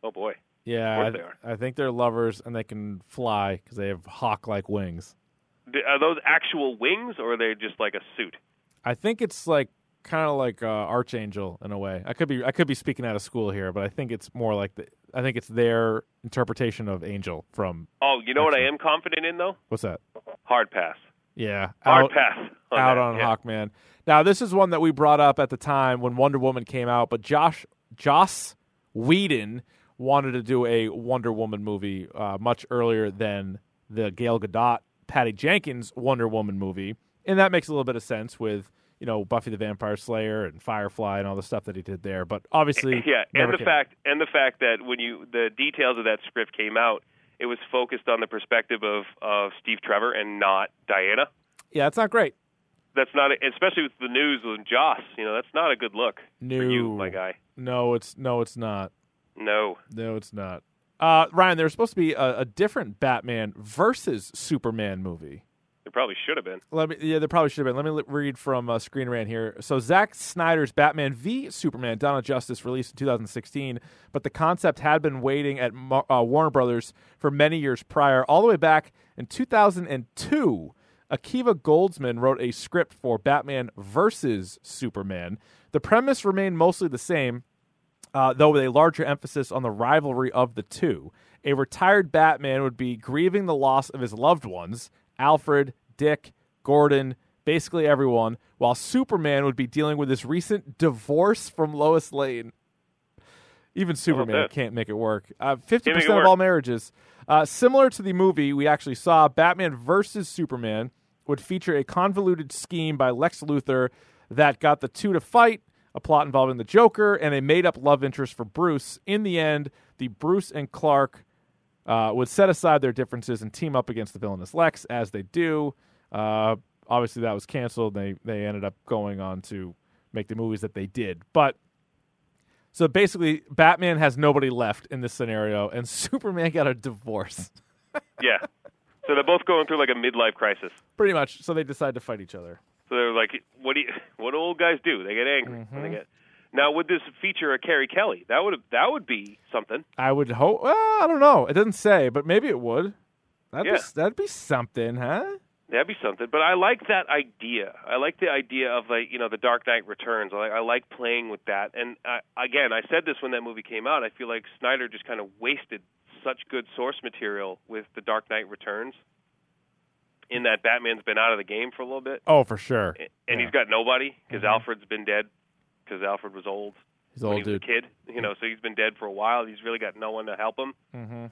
Oh boy. Yeah, I, they are. I think they're lovers, and they can fly because they have hawk-like wings. Are those actual wings, or are they just like a suit? I think it's like kind of like uh, Archangel in a way. I could be I could be speaking out of school here, but I think it's more like the, I think it's their interpretation of Angel from Oh, you know what I am confident in though? what's that? Hard pass. Yeah, Hard out, pass. on (laughs) out that, on yeah. Hawkman. Now this is one that we brought up at the time when Wonder Woman came out, but Josh Joss Whedon wanted to do a Wonder Woman movie uh, much earlier than the Gail Gadot, Patty Jenkins Wonder Woman movie, and that makes a little bit of sense with you know Buffy the Vampire Slayer and Firefly and all the stuff that he did there. But obviously, (laughs) Yeah, and the came. fact and the fact that when you the details of that script came out, it was focused on the perspective of of Steve Trevor and not Diana. yeah, that's not great. That's not, especially with the news with Joss. You know, that's not a good look No, for you, my guy. no, it's no, it's not. No, No, it's not. Uh, Ryan, there's supposed to be a, a different Batman versus Superman movie. It probably should have been. Let me. Yeah, there probably should have been. Let me read from uh, Screen Rant here. So Zack Snyder's Batman v Superman: Dawn of Justice released in 2016, but the concept had been waiting at uh, Warner Brothers for many years prior, all the way back in 2002. Akiva Goldsman wrote a script for Batman versus Superman. The premise remained mostly the same, uh, though with a larger emphasis on the rivalry of the two. A retired Batman would be grieving the loss of his loved ones Alfred, Dick, Gordon, basically everyone, while Superman would be dealing with his recent divorce from Lois Lane. Even Superman can't make it work. Uh, Fifty it percent of work. all marriages. Uh, similar to the movie we actually saw, Batman versus Superman would feature a convoluted scheme by Lex Luthor that got the two to fight, a plot involving the Joker, and a made up love interest for Bruce. In the end, the Bruce and Clark uh, would set aside their differences and team up against the villainous Lex, as they do. Uh, obviously, that was canceled. They they ended up going on to make the movies that they did. But so basically, Batman has nobody left in this scenario, and (laughs) Superman got a divorce, (laughs) Yeah. So they're both going through like a midlife crisis. pretty much. So they decide to fight each other. So they're like, what do you, (laughs) what do old guys do? They get angry. when They get. Now, would this feature a Carrie Kelly? That would that would be something. I would hope. Well, I don't know. It doesn't say, but maybe it would. That'd Yeah. be that'd be something, huh? That'd be something. But I like that idea. I like the idea of like you know the Dark Knight Returns. I like, I like playing with that. And I, again, I said this when that movie came out. I feel like Snyder just kind of wasted such good source material with the Dark Knight Returns. In that Batman's been out of the game for a little bit, Oh, for sure. and he's got nobody because Alfred's been dead because Alfred was old He's old he was dude. a kid. You know, so he's been dead for a while. He's really got no one to help him. hmm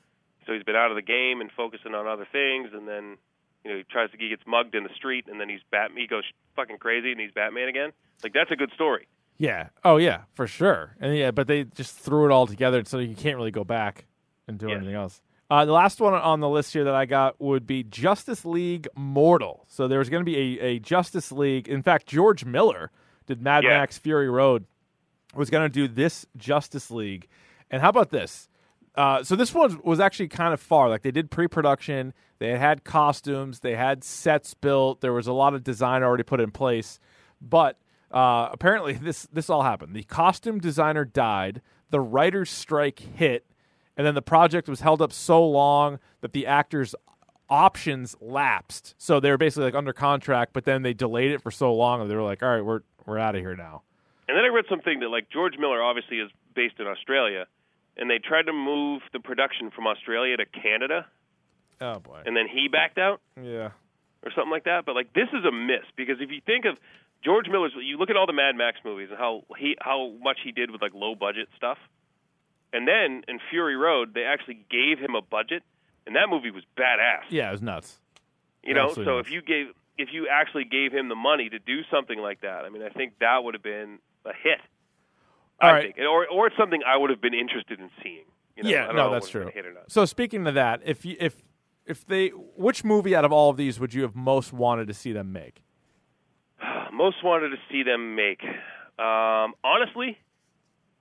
So he's been out of the game and focusing on other things, and then you know he tries to he gets mugged in the street, and then he's Bat he goes fucking crazy, and he's Batman again. Like that's a good story. Yeah. Oh, yeah, for sure. And yeah, but they just threw it all together, so you can't really go back and do Yeah. anything else. Uh, the last one on the list here that I got would be Justice League Mortal. So there was going to be a, a Justice League. In fact, George Miller did Mad Yeah. Max Fury Road. Was going to do this Justice League, and how about this? Uh, so this one was actually kind of far. Like they did pre-production, they had costumes, they had sets built. There was a lot of design already put in place, but uh, apparently (laughs) this this all happened. The costume designer died. The writers' strike hit, and then the project was held up so long that the actors' options lapsed. So they were basically like under contract, but then they delayed it for so long that they were like, "All right, we're we're out of here now." And then I read something that like George Miller obviously is based in Australia, and they tried to move the production from Australia to Canada, Oh boy. and then he backed out Yeah. or something like that. But like this is a miss because if you think of George Miller's, you look at all the Mad Max movies and how he how much he did with like low budget stuff, and then in Fury Road they actually gave him a budget, and that movie was badass. Yeah, it was nuts. You know, Absolutely so nuts. if you gave if you actually gave him the money to do something like that, I mean, I think that would have been a hit. All I right. think, or or it's something I would have been interested in seeing. You know, I yeah, don't no, know that's if it would've true. been a Hit or not. So speaking of that, if you if if they which movie out of all of these would you have most wanted to see them make? (sighs) Most wanted to see them make. Um, honestly,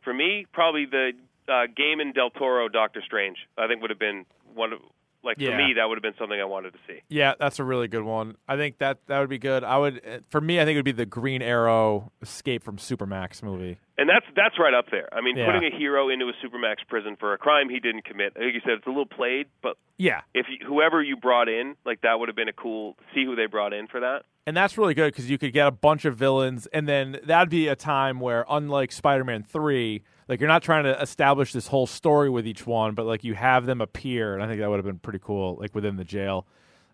for me, probably the uh, Gaiman Del Toro Doctor Strange. I think would have been one of like Yeah. for me that would have been something I wanted to see. Yeah, that's a really good one. I think that that would be good. I would uh, for me, I think it would be the Green Arrow Escape from Supermax movie. And that's that's right up there. I mean, Yeah. putting a hero into a supermax prison for a crime he didn't commit. Like you said, it's a little played, but Yeah, if you, whoever you brought in, like that would have been a cool. See who they brought in for that. and that's really good because you could get a bunch of villains, and then that'd be a time where, unlike Spider-Man Three, like you're not trying to establish this whole story with each one, but like you have them appear, and I think that would have been pretty cool, like within the jail.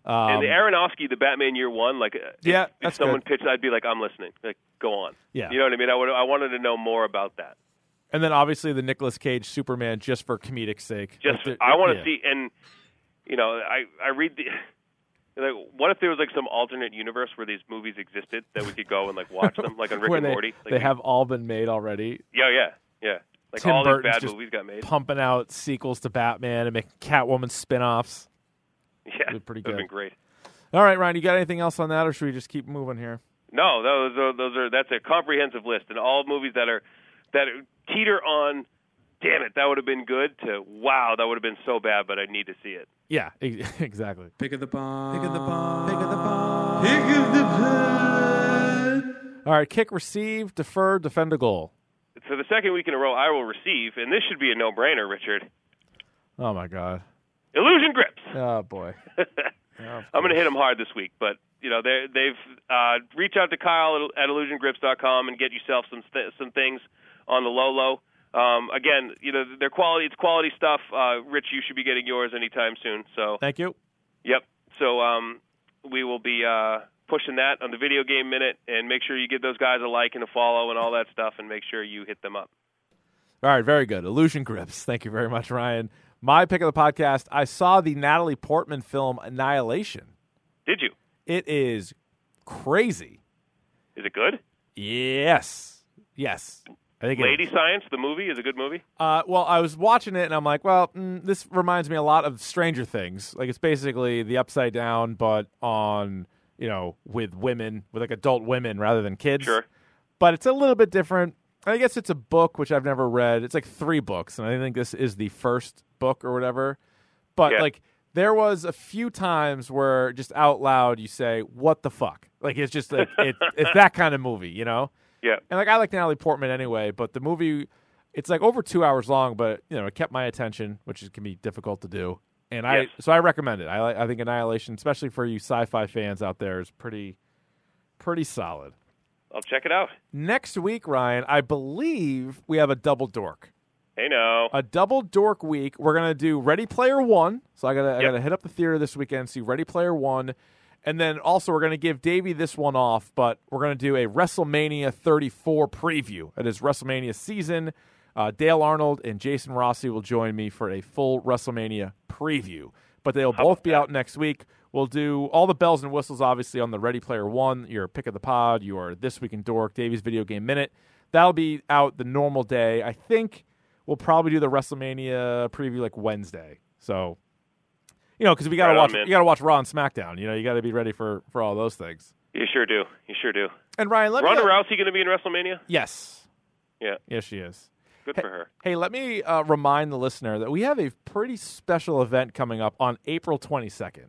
Um, and the Aronofsky, the Batman Year One, like uh, if, Yeah, if someone good. pitched, I'd be like, I'm listening. Like, go on. Yeah. you know what I mean. I would. I wanted to know more about that. and then obviously the Nicolas Cage Superman just for comedic sake. Just Like, the- I want to yeah. see, and you know, I I read the. (laughs) Like, what if there was like some alternate universe where these movies existed that we could go and like watch them, like on (laughs) Rick and they, Morty? Like, they have all been made already. Yeah, yeah, yeah. Like Tim all Burton's these bad just movies got made. pumping out sequels to Batman and making Catwoman spin-offs. (laughs) Yeah, Be pretty that'd good. been great. All right, Ryan, you got anything else on that, or should we just keep moving here? No, those are, those are that's a comprehensive list, and all movies that are that teeter on. Damn it, that would have been good. To wow, that would have been so bad, but I need to see it. Yeah, (laughs) exactly. Pick of the bomb. Pick of the bomb. Pick of the bomb. Pick of the pod. All right, kick, receive, defer, defend a goal. For the second week in a row, I will receive, and this should be a no-brainer, Richard. Oh my God. Illusion grips. Oh boy. (laughs) I'm going to hit him hard this week, but you know, they they've uh, reach out to Kyle at, at illusiongrips.com and get yourself some th- some things on the low low. Um, again, you know, they're quality. It's quality stuff. Uh, Rich, you should be getting yours anytime soon. So, Thank you. yep. So um, we will be uh, pushing that on the video game minute, and make sure you give those guys a like and a follow and all that stuff, and make sure you hit them up. All right, very good. Illusion Grips. Thank you very much, Ryan. My pick of the podcast. I saw the Natalie Portman film Annihilation. Did you? It is crazy. Is it good? Yes, yes. I think Lady. Science, the movie, is a good movie. Uh, well, I was watching it and I'm like, well, mm, this reminds me a lot of Stranger Things. Like it's basically the Upside Down, but on you know with women, with like adult women rather than kids. Sure. But it's a little bit different. I guess it's a book which I've never read. It's like three books, and I think this is the first book or whatever. But Yeah. like there was a few times where just out loud you say, "What the fuck?" Like it's just like it, (laughs) it's that kind of movie, you know. Yeah. And like I like Natalie Portman anyway, but the movie it's like over two hours long, but you know it kept my attention, which can be difficult to do. And I Yes. so I recommend it. I I think Annihilation, especially for you sci-fi fans out there, is pretty pretty solid. I'll check it out. Next week, Ryan, I believe we have a double dork. Hey, no. A double dork week. We're gonna do Ready Player One. So I gotta I gotta hit up the theater this weekend, see Ready Player One. And then also we're gonna give Davey this one off, but we're gonna do a WrestleMania 34 preview. It is WrestleMania season. Uh, Dale Arnold and Jason Rossi will join me for a full WrestleMania preview. But they'll both be out next week. We'll do all the bells and whistles, obviously, on the Ready Player One, your pick of the pod, your This Week in Dork, Davey's Video Game Minute. That'll be out the normal day. I think we'll probably do the WrestleMania preview like Wednesday. So, you know, because we got to Right watch, man. you got to watch Raw and SmackDown. You know, you got to be ready for for all those things. You sure do. You sure do. And Ryan, let Ronda me. Rousey going to be in WrestleMania? Yes, Yeah. yes, she is. Good for her. Hey, let me uh, remind the listener that we have a pretty special event coming up on April 22nd.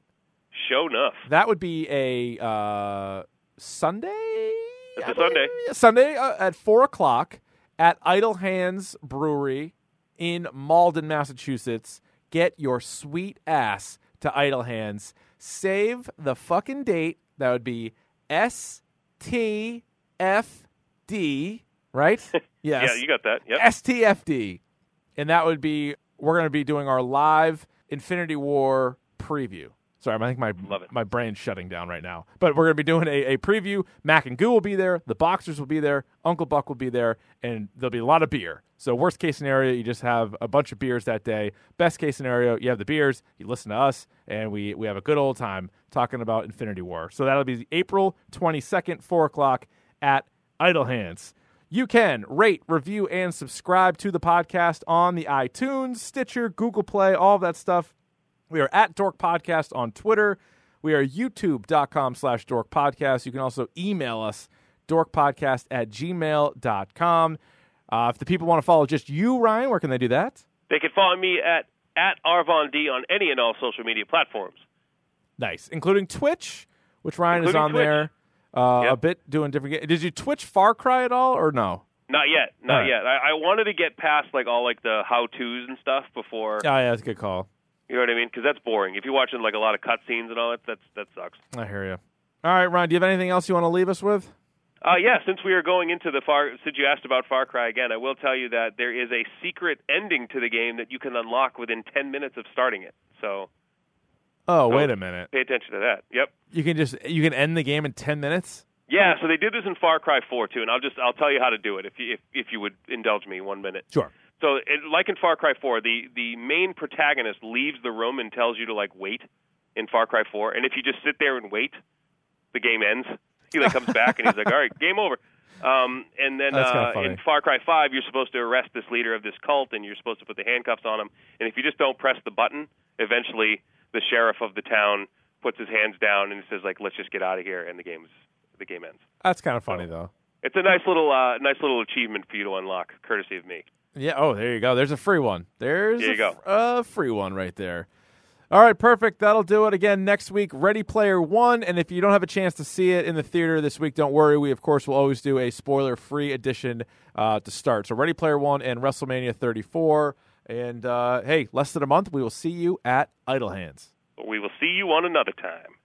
Show enough. That would be a uh, Sunday. It's a Sunday. Sunday uh, at four o'clock at Idle Hands Brewery in Malden, Massachusetts. Get your sweet ass to Idle Hands. Save the fucking date. That would be S T F D. Right? (laughs) Yes. Yeah, you got that. Yep. STFD. And that would be we're going to be doing our live Infinity War preview. Sorry, I think my Love it. my brain's shutting down right now. But we're going to be doing a, a preview. Mac and Goo will be there. The Boxers will be there. Uncle Buck will be there. And there'll be a lot of beer. So, worst case scenario, you just have a bunch of beers that day. Best case scenario, you have the beers, you listen to us, and we, we have a good old time talking about Infinity War. So, that'll be April 22nd, 4 o'clock at Idle Hands. You can rate, review, and subscribe to the podcast on the iTunes, Stitcher, Google Play, all of that stuff. We are at Dork Podcast on Twitter. We are youtube.com slash dork podcast. You can also email us, dorkpodcast at gmail.com. Uh, if the people want to follow just you, Ryan, where can they do that? They can follow me at at Arvon D on any and all social media platforms. Nice. Including Twitch, which Ryan is on Twitch. there uh, a bit doing different ga- Did you Twitch Far Cry at all or no? Not yet. Not right. yet. I, I wanted to get past like all like the how tos and stuff before. Oh, yeah, that's a good call. You know what I mean? Because that's boring. If you're watching like a lot of cutscenes and all that, that's that sucks. I hear you. All right, Ryan, do you have anything else you want to leave us with? Uh, yeah, since we are going into the Far, since you asked about Far Cry again, I will tell you that there is a secret ending to the game that you can unlock within 10 minutes of starting it. So Oh, So- wait a minute. pay attention to that. Yep. You can just you can end the game in 10 minutes? Yeah, so they did this in Far Cry 4 too, and I'll just I'll tell you how to do it if you if if you would indulge me one minute. Sure. So, it, like in Far Cry 4, the the main protagonist leaves the room and tells you to like wait in Far Cry 4, and if you just sit there and wait, the game ends. He like comes back and he's like, (laughs) "All right, game over." Um, and then uh, in Far Cry 5, you're supposed to arrest this leader of this cult, and you're supposed to put the handcuffs on him. And if you just don't press the button, eventually the sheriff of the town puts his hands down and says like, "Let's just get out of here," and the game's the game ends. That's kind of funny though. It's a nice little uh, nice little achievement for you to unlock, courtesy of me. Yeah. Oh, there you go. There's a free one. There's There you a, go. a free one right there. All right, perfect. That'll do it again next week. Ready Player One, and if you don't have a chance to see it in the theater this week, don't worry. We of course will always do a spoiler-free edition uh, to start. So Ready Player One and WrestleMania 34. And uh, hey, less than a month, we will see you at Idle Hands. We will see you on another time.